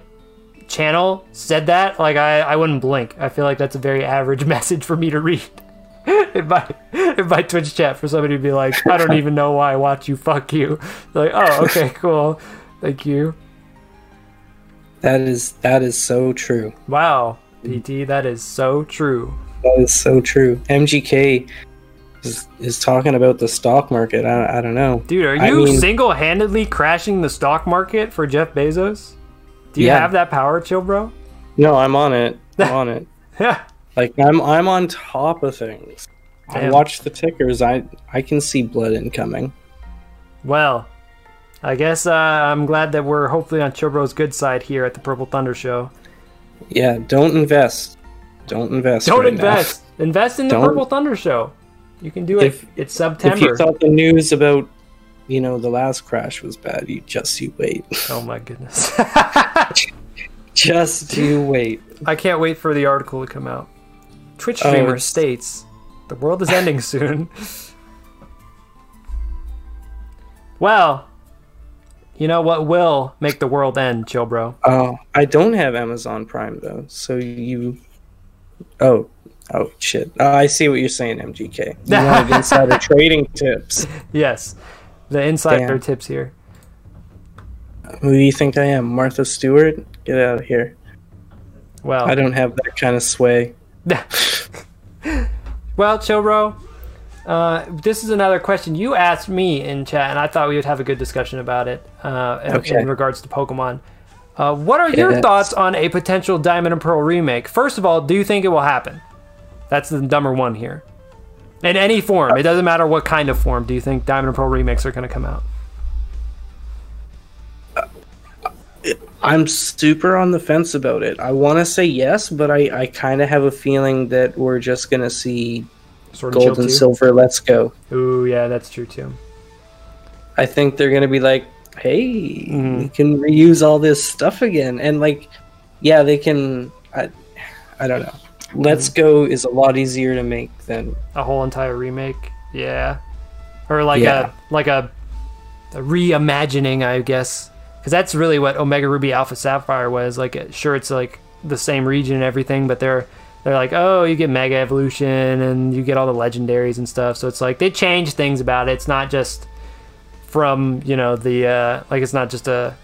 channel said that, like I, I wouldn't blink. I feel like that's a very average message for me to read. in my in my Twitch chat for somebody to be like, I don't even know why I watch you. Fuck you. Like, oh, okay, cool. Thank you. That is that is so true. Wow, PT, that is so true. That is so true. MGK is, is talking about the stock market. I, I don't know. Dude, are I you mean- single-handedly crashing the stock market for Jeff Bezos? Do you Yeah. have that power, chill, bro? No, I'm on it. I'm on it. Yeah. Like I'm I'm on top of things. I watch the tickers. I I can see blood incoming. Well, I guess uh, I'm glad that we're hopefully on Chill Bro's good side here at the Purple Thunder Show. Yeah, don't invest. Don't invest. Don't right now. invest. Invest in the Don't- Purple Thunder Show. You can do it. If- it's If September. you thought the news about you know the last crash was bad, you just you wait. oh my goodness. just you wait. I can't wait for the article to come out. Twitch Oh, streamer it's- states the world is ending soon. well, you know what will make the world end, chill bro? Oh, I don't have Amazon Prime though. So you. Oh, oh shit! Oh, I see what you're saying, MGK. You wanted insider trading tips. Yes. The insider Damn. tips here. Who do you think I am, Martha Stewart? Get out of here! Well, I don't have that kind of sway. well, Chill Bro, uh, this is another question you asked me in chat, and I thought we would have a good discussion about it uh, in, Okay. in regards to Pokemon. Uh, what are your Yes. thoughts on a potential Diamond and Pearl remake? First of all, do you think it will happen? That's the number one here. In any form, it doesn't matter what kind of form. Do you think Diamond and Pearl remakes are going to come out? I'm super on the fence about it. I want to say yes, but I, I kind of have a feeling that we're just gonna see Sword and gold Shield and 2? silver. Let's go. Ooh, yeah, that's true too. I think they're gonna be like, hey, Mhm. we can reuse all this stuff again, and like, yeah, they can. I, I don't know. Let's Mm-hmm. go is a lot easier to make than A whole entire remake, yeah, or like Yeah. a like a, a reimagining, I guess, because that's really what Omega Ruby Alpha Sapphire was. Like, sure, it's like the same region and everything, but they're they're like, oh, you get Mega Evolution and you get all the legendaries and stuff. So it's like they change things about it. It's not just from you know the uh, like it's not just a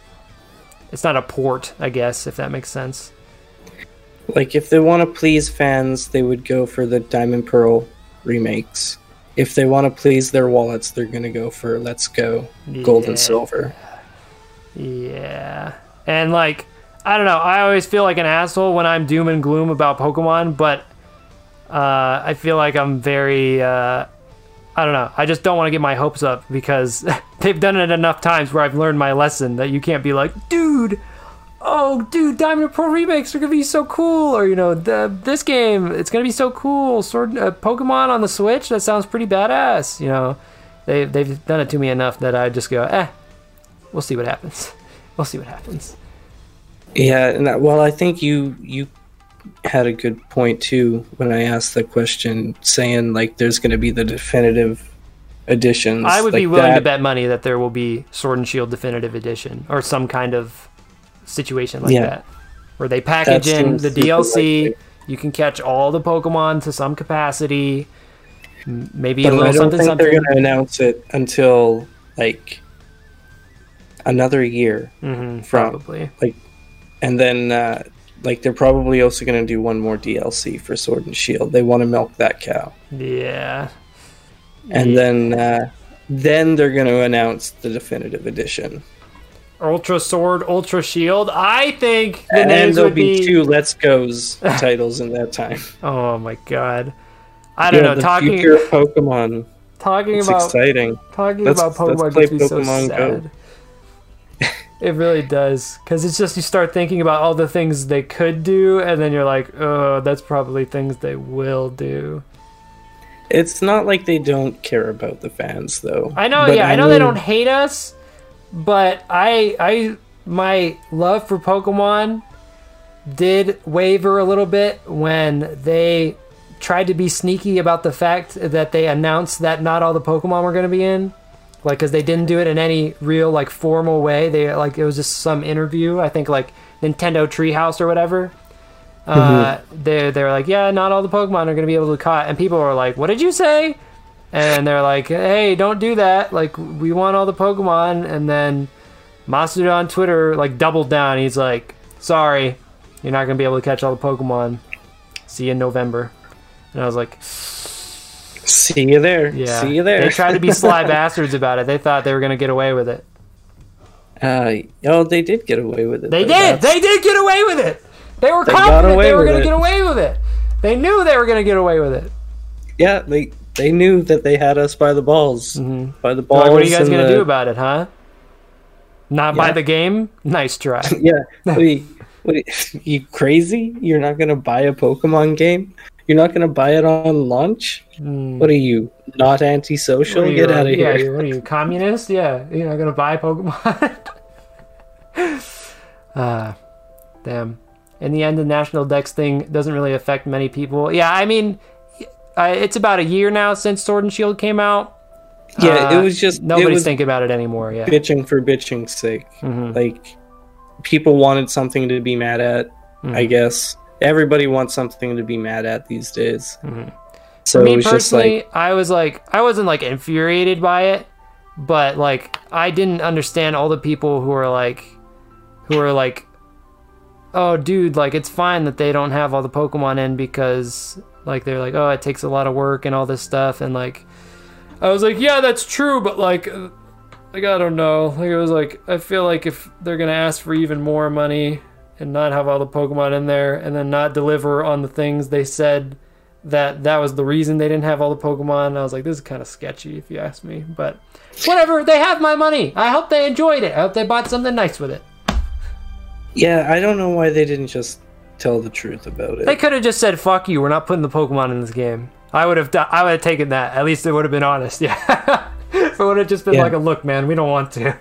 it's not a port, I guess, if that makes sense. like if they want to please fans, they would go for the Diamond Pearl remakes. If they want to please their wallets, they're gonna go for Let's Go Gold Yeah. and Silver. Yeah. And like, I don't know. I always feel like an asshole when I'm doom and gloom about Pokemon, but uh, I feel like I'm very. Uh, I don't know. I just don't want to get my hopes up because they've done it enough times where I've learned my lesson that you can't be like, dude, oh, dude, Diamond and Pearl remakes are gonna be so cool, or you know, the this game it's gonna be so cool. Sword uh, Pokemon on the Switch that sounds pretty badass. You know, they they've done it to me enough that I just go, eh, we'll see what happens. We'll see what happens. Yeah, and that, well, I think you you had a good point too when I asked the question, saying like there's going to be the definitive editions. I would be like willing to bet money that there will be Sword and Shield Definitive Edition or some kind of situation like Yeah. that, where they package That in the DLC. likely. You can catch all the Pokemon to some capacity. Maybe But a I little don't something think something. they're going to announce it until like another year, hmm from- probably. Like, and then uh, like they're probably also going to do one more DLC for Sword and Shield. They want to milk that cow, Yeah. and Yeah. then uh, then they're going to announce the definitive edition. Ultra Sword, Ultra Shield. I think the and then there'll would be, be. two Let's Go's titles in that time. Oh my god. I don't Yeah, know. the Talking future Pokemon. talking It's about exciting. Talking Let's- about let's Pokemon play gets me so Pokemon Go. It really does, because it's just you start thinking about all the things they could do, and then you're like, oh, that's probably things they will do. It's not like they don't care about the fans, though. I know, But yeah, I know they don't hate us, but I, I, my love for Pokemon did waver a little bit when they tried to be sneaky about the fact that they announced that not all the Pokemon were going to be in. Like, because they didn't do it in any real, like, formal way. They, like, it was just some interview, I think, like, Nintendo Treehouse or whatever. uh, they they're like, yeah, not all the Pokemon are gonna be able to caught, and people are like, what did you say? And they're like, hey, don't do that. Like, we want all the Pokemon. And then Masuda on Twitter like doubled down. He's like, sorry, you're not gonna be able to catch all the Pokemon. See you in November. And I was like, See you there. yeah. See you there. They tried to be sly bastards about it. They thought they were gonna get away with it. Uh, oh, they did get away with it. They though. did. That's- They did get away with it. They were They confident they were going to get away with it. They knew they were going to get away with it. Yeah, they they knew that they had us by the balls. By the Mm-hmm. Balls. Like, what are you guys going to the- do about it, huh? Not Yeah. the game? Nice try. Yeah. What you, what are you, you crazy? You're not gonna buy a Pokemon game? You're not gonna buy it on launch? What are you? Not antisocial? You, Get uh, out of yeah, here. what are you, communist? Yeah, you're not going to buy Pokemon? Ah, damn. In the end, the National Dex thing doesn't really affect many people. Yeah, I mean, I, it's about a year now since Sword and Shield came out. Yeah, Uh, it was just Nobody's was thinking about it anymore. Yeah. bitching for bitching's sake. Mhm. Like people wanted something to be mad at. Mm-hmm. I guess everybody wants something to be mad at these days. Mhm. So me it was just like personally, I was like, I wasn't like infuriated by it, but like I didn't understand all the people who are like, who are like, oh, dude, like it's fine that they don't have all the Pokemon in because like they're like, oh, it takes a lot of work and all this stuff, and like, I was like, yeah, that's true, but like. Like I don't know. Like it was like I feel like if they're gonna ask for even more money and not have all the Pokemon in there and then not deliver on the things they said that that was the reason they didn't have all the Pokemon. I was like, this is kind of sketchy if you ask me. But whatever, they have my money. I hope they enjoyed it. I hope they bought something nice with it. Yeah, I don't know why they didn't just tell the truth about it. They could have just said, "Fuck you, we're not putting the Pokemon in this game." I would have, I would have taken that. At least it would have been honest. Yeah, if it would have just been Yeah. like a look, man, we don't want to.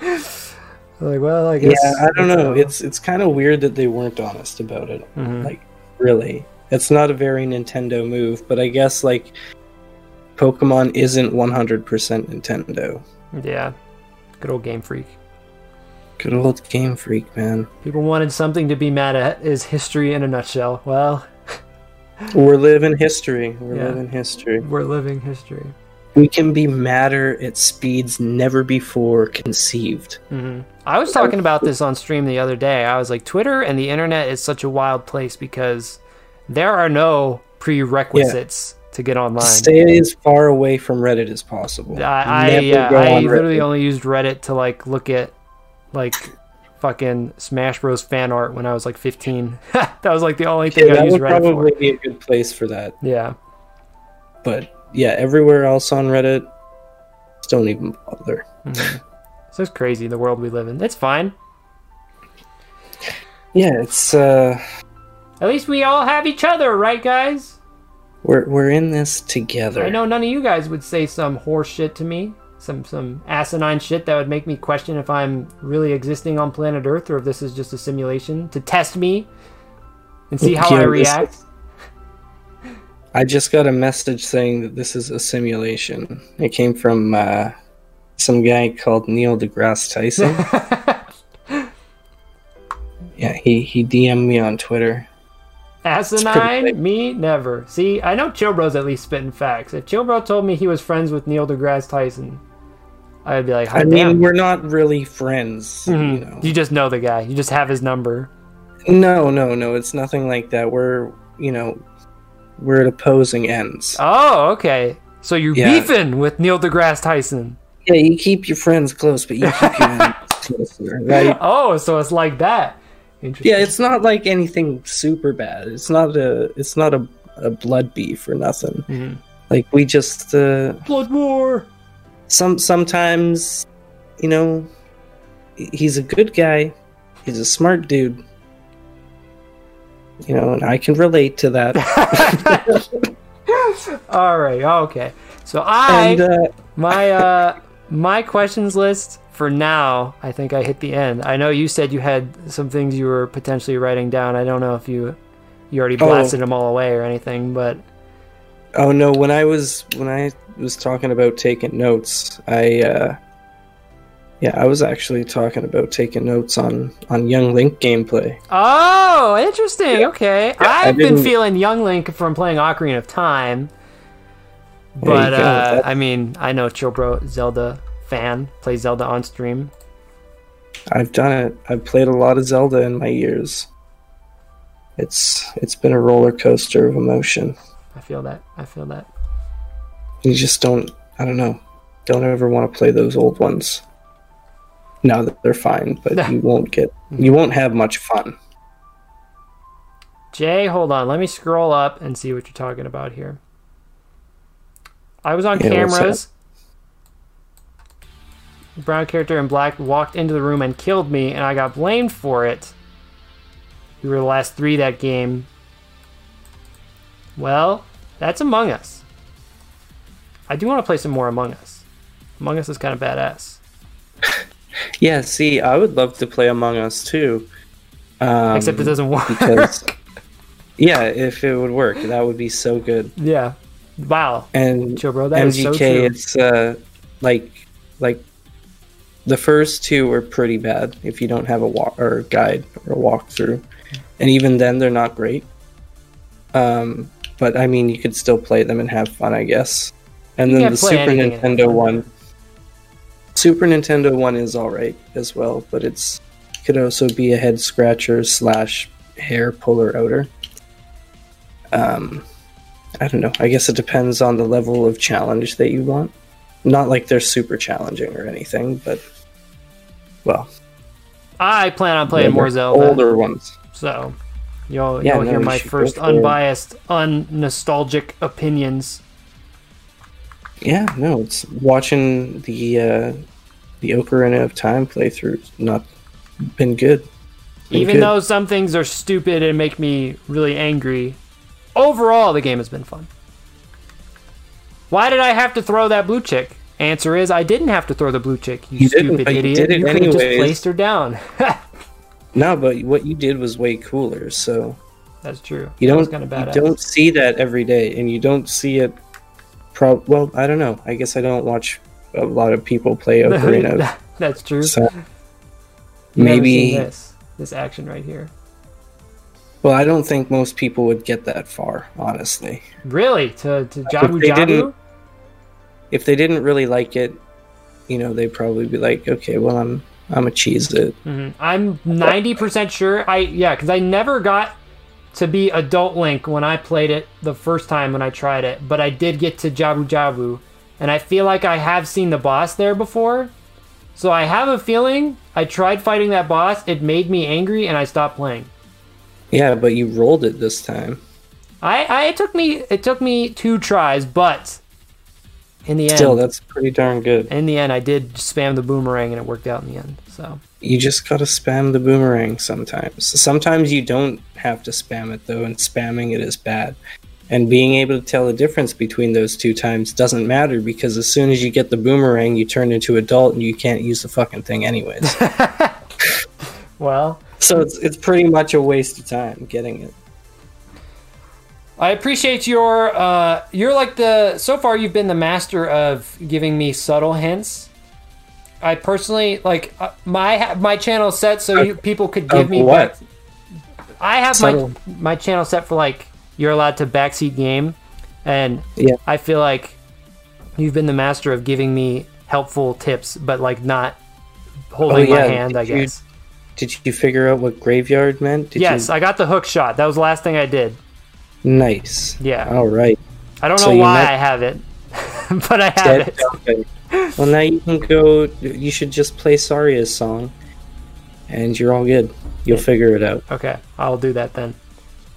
like, well, I guess. yeah, I don't know. It's it's kind of weird that they weren't honest about it. Mhm. Like, really, it's not a very Nintendo move. But I guess like Pokemon isn't 100% Nintendo. yeah, good old Game Freak. Good old Game Freak, man. People wanted something to be mad at. Is history in a nutshell? Well, We're living history. We're Yeah. living history. we're living history. We can be madder at speeds never before conceived. hmm I was talking about this on stream the other day. I was like, Twitter and the internet is such a wild place because there are no prerequisites to get online. Stay as far away from Reddit as possible. I, I yeah, I literally Reddit. only used Reddit to like look at like fucking Smash Bros fan art when I was like 15. that was like the only thing Yeah, I that used would Reddit probably for. be a good place for that. Yeah. But yeah, everywhere else on Reddit, don't even bother. So it's crazy the world we live in. It's fine. Yeah, it's uh, At least we all have each other, right, guys? we're we're in this together. I know none of you guys would say some horse shit to me, some some asinine shit that would make me question if I'm really existing on planet Earth or if this is just a simulation to test me and see how I Yeah, this react. I just got a message saying that this is a simulation. It came from uh, some guy called Neil deGrasse Tyson. yeah, he he DM'd me on Twitter. Asinine? Me? Never. See, I know Chill Bro's at least spitting facts. If Chill Bro told me he was friends with Neil deGrasse Tyson, I'd be like, I "Hot mean, damn." we're not really friends, you Mhm. know. You just know the guy. You just have his number. No, no, no. It's nothing like that. We're you know, we're at opposing ends. Oh, okay. So you're Yeah. beefing with Neil deGrasse Tyson. Yeah, you keep your friends close, but you keep your enemies closer, right? Oh, so it's like that. Interesting. Yeah, it's not like anything super bad. It's not a it's not a, a blood beef or nothing. Mhm. Like we just uh Blood War. some sometimes you know he's a good guy. He's a smart dude. You know, and I can relate to that. All right. Okay. So I and uh, my uh my questions list for now. I think I hit the end. I know you said you had some things you were potentially writing down. I don't know if you you already Oh. blasted them all away or anything, but oh no, when I was when I was talking about taking notes, I uh Yeah, I was actually talking about taking notes on on Young Link gameplay. Oh, interesting. Okay, I I've been feeling Young Link from playing Ocarina of Time, but uh, I mean, I know Chill Bro Zelda fan plays Zelda on stream. I've done it. I've played a lot of Zelda in my years. It's it's been a roller coaster of emotion. I feel that. I feel that. You just don't. I don't know. Don't ever want to play those old ones. Now that they're fine, but you won't get. Mm-hmm. You won't have much fun. Jay, hold on. Let me scroll up and see what you're talking about here. I was on Yeah, cameras. Brown character in black walked into the room and killed me, and I got blamed for it. We were the last three that game. Well, that's Among Us. I do want to play some more Among Us. Among Us is kind of badass. Yeah. See, I would love to play Among Us too. Um, Except it doesn't work. because. yeah, if it would work, that would be so good. yeah. Wow. And Chill, bro. That so MGK, true. it's uh, like like the first two are pretty bad if you don't have a walk or a guide or a walkthrough, and even then they're not great. Um, but I mean, you could still play them and have fun, I guess. And You then the Super Nintendo one, Super Nintendo one is all right as well, but it's could also be a head scratcher slash hair puller outer. Um, I don't know. I guess it depends on the level of challenge that you want. Not like they're super challenging or anything, but well, I plan on playing more Zelda. older ones. So you'll Yeah, you'll no, hear my first unbiased, unnostalgic opinions. Yeah, no, it's watching the uh, the Ocarina of Time playthroughs Not been good. Been Even good. though some things are stupid and make me really angry, overall the game has been fun. Why did I have to throw that blue chick? Answer is I didn't have to throw the blue chick. You, You stupid but you idiot! did it could have just placed her down. no, but what you did was way cooler. So That's true. you don't kind of you don't see that every day, and you don't see it. Pro well, I don't know. I guess I don't watch a lot of people play Ocarina. That's true. so You've never seen maybe. this this action right here. Well, I don't think most people would get that far, honestly. Really? To to Jabu they Jabu? If they didn't really like it, you know, they'd probably be like, "Okay, well, I'm I'm a cheese it." Mhm. I'm 90% sure. I yeah, because I never got to be adult Link when I played it the first time when I tried it, but I did get to Jabu Jabu, and I feel like I have seen the boss there before. So I have a feeling I tried fighting that boss. It made me angry, and I stopped playing. Yeah, but you rolled it this time. I, I it took me it took me two tries, but in the end, Still, that's pretty darn good. in the end, I did spam the boomerang, and it worked out in the end. So You just gotta spam the boomerang sometimes. Sometimes you don't have to spam it though, and spamming it is bad. And being able to tell the difference between those two times doesn't matter because as soon as you get the boomerang, you turn into adult and you can't use the fucking thing anyways. well. so it's it's pretty much a waste of time getting it. I appreciate your uh you're like the so far you've been the master of giving me subtle hints. I personally like uh, my my channel set so you people could give Of me what? back- I have Subtle. my my channel set for like you're allowed to backseat game and Yeah. I feel like you've been the master of giving me helpful tips but like not holding my Oh, yeah. hand, I you- guess. Did you figure out what graveyard meant? Did yes, You... I got the hook shot. That was the last thing I did. Nice. Yeah. All right. I don't So know why met- I have it. but I have Dead it. Falcon. Well, now you can go. You should just play Saria's song, and you're all good. You'll figure it out. Okay, I'll do that then.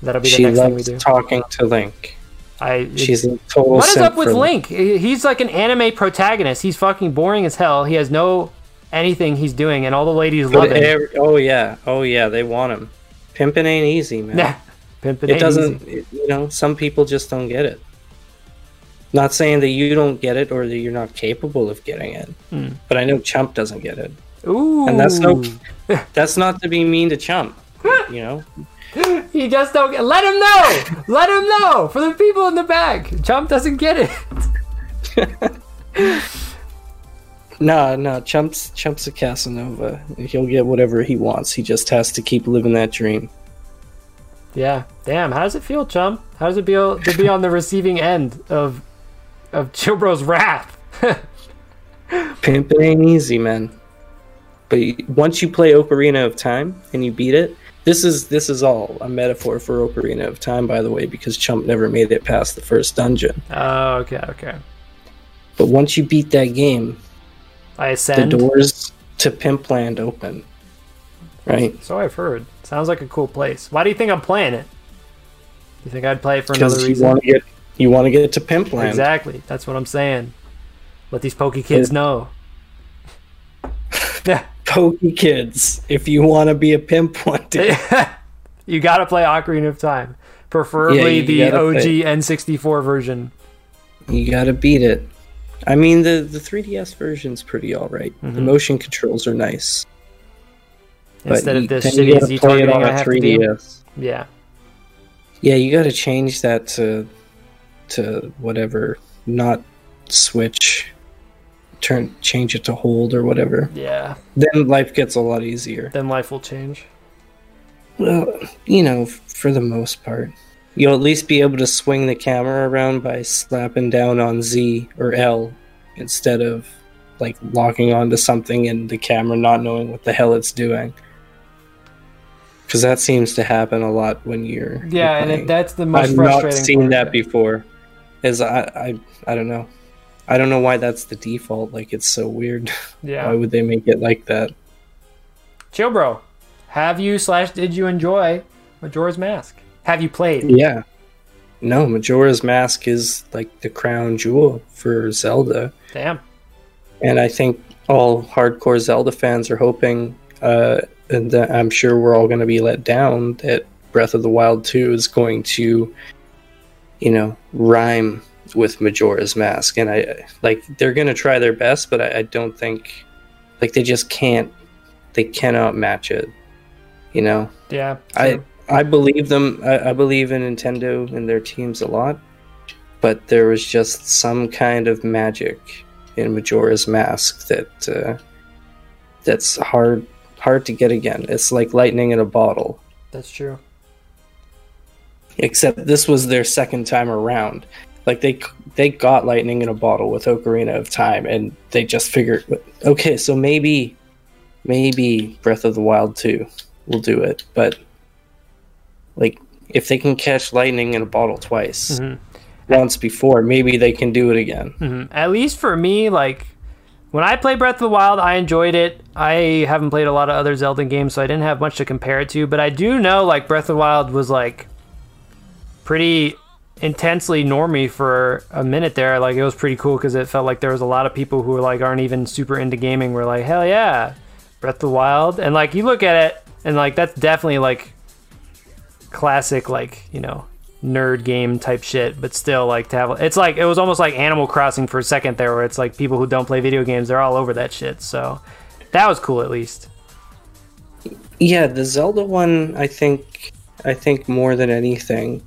That'll be the She next thing we do. talking to Link. I. She's a total. what is up with for Link? He's like an anime protagonist. He's fucking boring as hell. He has no anything he's doing, and all the ladies But love him. oh yeah, oh yeah, they want him. Pimping ain't easy, man. Nah, pimpin' it ain't doesn't. easy. it- you know, some people just don't get it. Not saying that you don't get it or that you're not capable of getting it, Hmm. but I know Chump doesn't get it. Ooh, And that's no. That's not to be mean to Chump. You know, He just don't get. Let him know. Let him know for the people in the back. Chump doesn't get it. No, no, Chump's Chump's a Casanova. He'll get whatever he wants. He just has to keep living that dream. Yeah. Damn. How does it feel, Chump? How does it feel to be on the receiving end of of Chill Bro's wrath? Pimp ain't easy, man. But once you play Ocarina of Time and you beat it, this is this is all a metaphor for Ocarina of Time, by the way, because Chump never made it past the first dungeon. oh, okay, okay. But once you beat that game, I ascend. the doors to Pimpland open. Right? So I've heard. Sounds like a cool place. Why do you think I'm playing it? You think I'd play it for another reason? Because you want to get to pimp to Pimpland. Exactly. That's what I'm saying. Let these pokey kids It- know. Yeah. Pokey kids, if you want to be a pimp one day. you gotta play Ocarina of Time. Preferably you the OG play- N64 version. You gotta beat it. I mean, the the 3DS version's pretty all right. Mm-hmm. The motion controls are nice. Instead you- of this you shitty Z targeting I have to do. 3DS. Yeah. Yeah, you gotta change that to to whatever, not Switch. Turn change it to hold or whatever. Yeah. Then life gets a lot easier. Then life will change. Well, you know, for the most part. You'll at least be able to swing the camera around by slapping down on Z or L instead of like locking onto something and the camera not knowing what the hell it's doing. Because that seems to happen a lot when you're. Yeah, you're and it, that's the most I've not seen part. that before. Is I, I I don't know. I don't know why that's the default. Like it's so weird. Yeah. why would they make it like that? Chill, bro. Have you slash did you enjoy Majora's Mask? Have you played? Yeah. No, Majora's Mask is like the crown jewel for Zelda. Damn. And I think all hardcore Zelda fans are hoping, uh, and I'm sure we're all going to be let down, that Breath of the Wild 2 is going to, you know, rhyme with Majora's Mask. And I, like, they're going to try their best, but I, I don't think, like, they just can't, they cannot match it, you know? Yeah. I. I believe them. I, I believe in Nintendo and their teams a lot, but there was just some kind of magic in Majora's Mask that uh, that's hard hard to get again. It's like lightning in a bottle. that's true. Except this was their second time around. Like they they got lightning in a bottle with Ocarina of Time, and they just figured, okay, so maybe maybe Breath of the Wild 2 will do it, but like if they can catch lightning in a bottle twice Mhm. once before, maybe they can do it again. Mhm. At least for me, like when I played Breath of the Wild, I enjoyed it. I haven't played a lot of other Zelda games, so I didn't have much to compare it to. But I do know like Breath of the Wild was like pretty intensely normy for a minute there. Like it was pretty cool because it felt like there was a lot of people who were like aren't even super into gaming. Were like, hell yeah, Breath of the Wild, and like you look at it and like that's definitely like classic like you know nerd game type shit but still like to have it's like it was almost like animal crossing for a second there where it's like people who don't play video games they're all over that shit so that was cool at least Yeah, the Zelda one, I think, I think more than anything,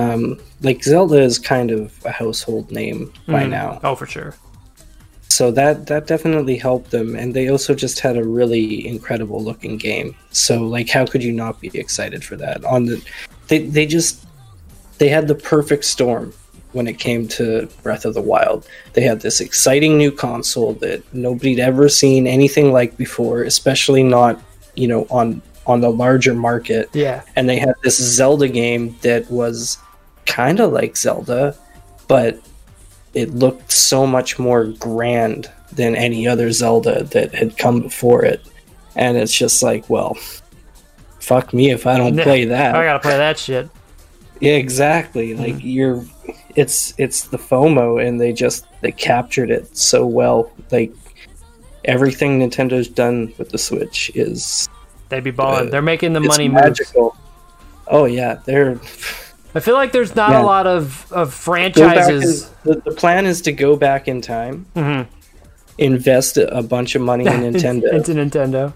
um, like Zelda is kind of a household name by Mhm. now. oh for sure. So that that definitely helped them and they also just had a really incredible looking game. So like how could you not be excited for that? On the they they just they had the perfect storm when it came to breath of the wild. They had this exciting new console that nobody'd ever seen anything like before especially not you know on on the larger market. Yeah. And they had this Zelda game that was kind of like Zelda, but it looked so much more grand than any other Zelda that had come before it. And it's just like, well, fuck me if I don't play that. i gotta play that shit Yeah, exactly. Like you're it's it's the FOMO and they just they captured it so well. Like everything Nintendo's done with the Switch is they'd be balling Uh, they're making the money moves magical. Oh yeah, they're i feel like there's not Yeah. a lot of of franchises in, the, the plan is to go back in time, Mhm. invest a bunch of money in Nintendo, into nintendo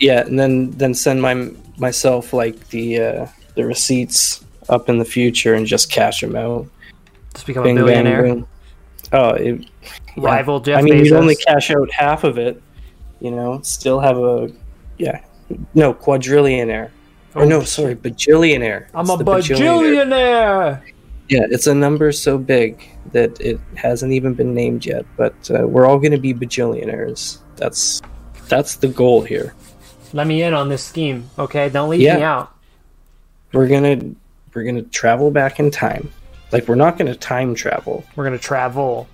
yeah, and then then send my myself like the uh, the receipts up in the future and just cash them out. just become Bing a bang billionaire boom. Oh, it, yeah. Rival Jeff I mean, Bezos. you'd only cash out half of it. You know, still have a yeah, no quadrillionaire. Or no, sorry, bajillionaire. I'm It's a bajillionaire. bajillionaire. Yeah, it's a number so big that it hasn't even been named yet. But uh, we're all going to be bajillionaires. That's that's the goal here. Let me in on this scheme, okay? Don't leave Yeah. me out. We're gonna we're gonna travel back in time. Like we're not gonna time travel. We're gonna travel.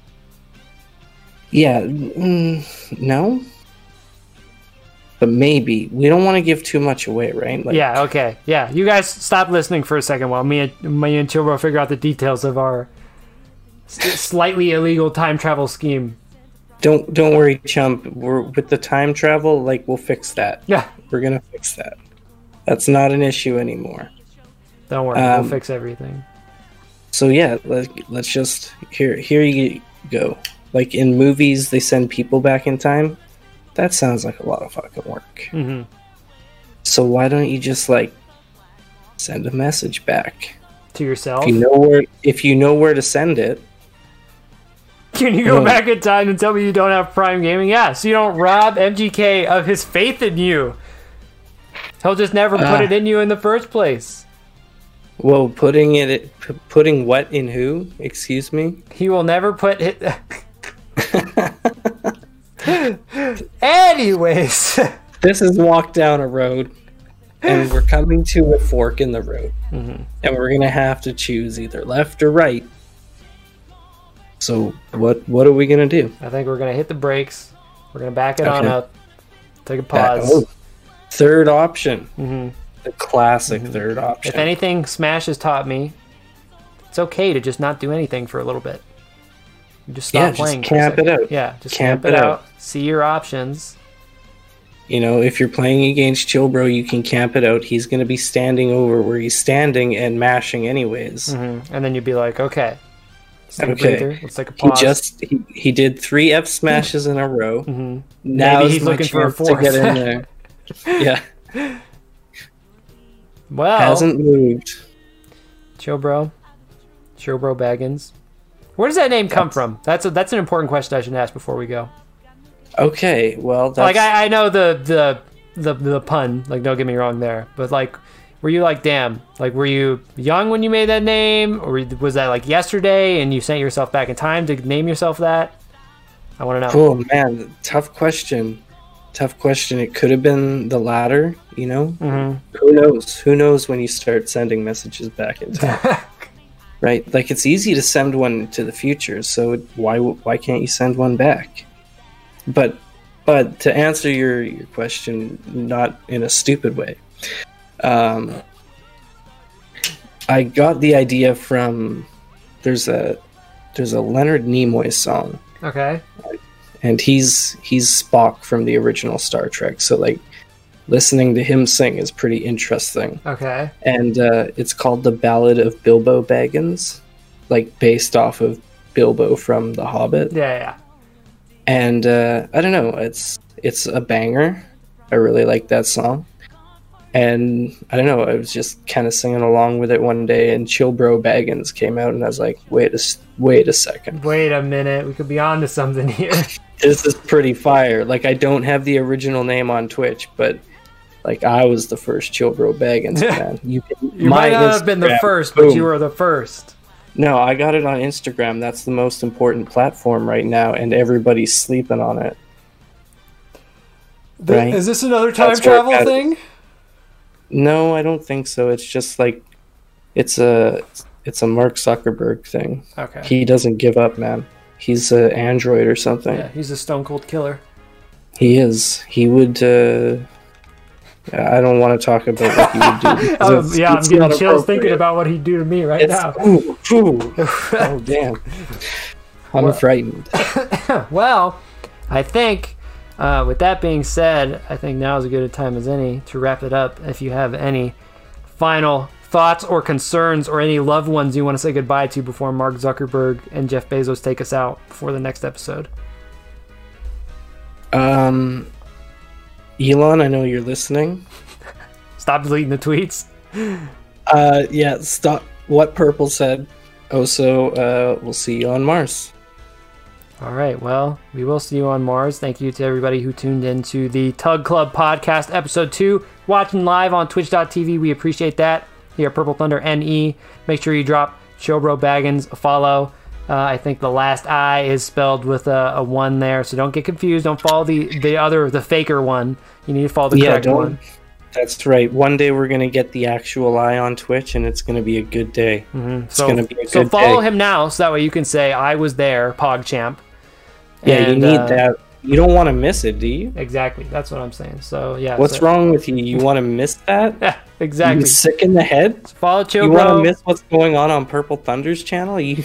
Yeah, mm, no. But maybe we don't want to give too much away, right? Like, yeah, okay. Yeah, you guys stop listening for a second while me and me and Chill Bro figure out the details of our slightly illegal time travel scheme. Don't don't worry, chump. We're with the time travel. Like we'll fix that. Yeah, We're gonna fix that. That's not an issue anymore. don't worry, Um, we'll fix everything. So yeah, let, let's just here here you go. Like in movies, they send people back in time. That sounds like a lot of fucking work. hmm So why don't you just like send a message back? To yourself. If you know where if you know where to send it, Can you go back in time and tell me you don't have Prime Gaming? Yeah, so you don't rob MGK of his faith in you. He'll just never put Ah. it in you in the first place. well, putting it putting what in who? Excuse me. He will never put it. Anyways, This is walk down a road, and we're coming to a fork in the road, Mm-hmm. and we're gonna have to choose either left or right. So what what are we gonna do? I think we're gonna hit the brakes. We're gonna back it on Okay. up. Take a pause. oh, third option, Mhm. the classic third option. If anything, Smash has taught me it's okay to just not do anything for a little bit. You just stop Yeah, just playing. a camp it out. Yeah, just Camp camp, it out. out. See your options. You know, if you're playing against Chill Bro, you can camp it out. He's going to be standing over where he's standing and mashing anyways. hmm And then you'd be like, okay, Okay. a. Let's take a He just he, he did three F smashes in a row. hmm Now Maybe he's looking for a fourth. to get in there. yeah, Well, hasn't moved. Chill bro. Chill bro Baggins. Where does that name come That's- from? That's a, that's an important question I should ask before we go. Okay, well, that's Like I, I know the, the the the pun, like don't get me wrong there, but like were you like damn, like were you young when you made that name or was that like yesterday and you sent yourself back in time to name yourself that? I want to know. oh man, tough question. Tough question. It could have been the latter. You know, hmm who knows? Who knows when you start sending messages back in time? right? Like it's easy to send one to the future, so why why can't you send one back? But but to answer your your question, not in a stupid way, um, I got the idea from there's a there's a Leonard Nimoy song, okay. and he's he's Spock from the original Star Trek. So like listening to him sing is pretty interesting Okay. and uh, it's called the Ballad of Bilbo Baggins, like based off of Bilbo from The Hobbit. Yeah, yeah. And uh, I don't know, it's it's a banger. I really like that song. And I don't know, I was just kind of singing along with it one day, and Chill Bro Baggins came out, and I was like, wait a wait a second, Wait a minute, we could be on to something here. this is pretty fire. Like I don't have the original name on Twitch, but like I was the first Chill Bro Baggins man. You, You my might not have been the Instagram, first, but you were the first. No, I got it on Instagram. That's the most important platform right now, and everybody's sleeping on it. Th- Right. Is this another time That's travel thing? No, I don't think so. It's just like it's a it's a Mark Zuckerberg thing. Okay. He doesn't give up, man. He's an android or something. yeah, he's a stone cold killer. He is. He would. uh I don't want to talk about what he would do. it's- yeah, I'm getting chills thinking about what he'd do to me right It's, now. ooh, ooh. oh damn! I'm Well- frightened. well, I think uh, with that being said, I think now is as good a time as any to wrap it up. If you have any final thoughts or concerns or any loved ones you want to say goodbye to before Mark Zuckerberg and Jeff Bezos take us out for the next episode. Um, Elon, I know you're listening. Stop deleting the tweets. Uh, yeah, stop. What Purple said. Also, uh, we'll see you on Mars. All right. Well, we will see you on Mars. Thank you to everybody who tuned in to the Tug Club podcast, episode two, watching live on twitch.tv. We appreciate that. Here, Purple Thunder NE. Make sure you drop Chill Bro Baggins a follow. Uh, I think the last I is spelled with a, a one there, so don't get confused. Don't follow the, the other, the faker one. You need to follow the Yeah, correct one. That's right. One day we're gonna get the actual eye on Twitch, and it's gonna be a good day. Mhm. It's So, gonna be a so good follow day. him now, so that way you can say I was there, PogChamp. Yeah, you need uh, that. You don't want to miss it, do you? Exactly. That's what I'm saying. So yeah. What's so- wrong with you? You want to miss that? Yeah, You exactly. sick in the head? Follow Chill You want to miss what's going on on Purple Thunder's channel? You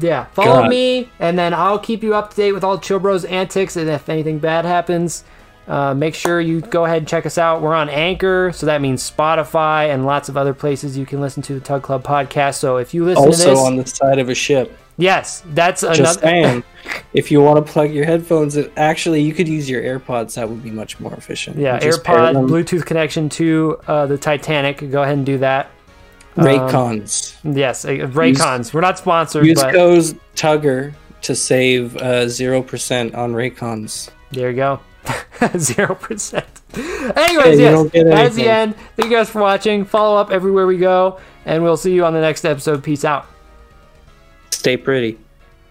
Yeah, follow God. me, and then I'll keep you up to date with all Chill Bros antics. And if anything bad happens, uh, make sure you go ahead and check us out. We're on Anchor, so that means Spotify and lots of other places you can listen to the Tug Club podcast. So if you listen to also this, on the side of a ship. yes, that's Just another. saying. if you want to plug your headphones, in, actually, you could use your AirPods. That would be much more efficient. Yeah, AirPod. Bluetooth connection to uh, the Titanic. Go ahead and do that. Raycons. Yes, uh, Raycons. We're not sponsored, Use but codes Tugger to save uh, zero percent on Raycons. There you go. Zero percent. Anyways, you yes. That's the end. Thank you guys for watching. Follow up everywhere we go, and we'll see you on the next episode. Peace out. Stay pretty.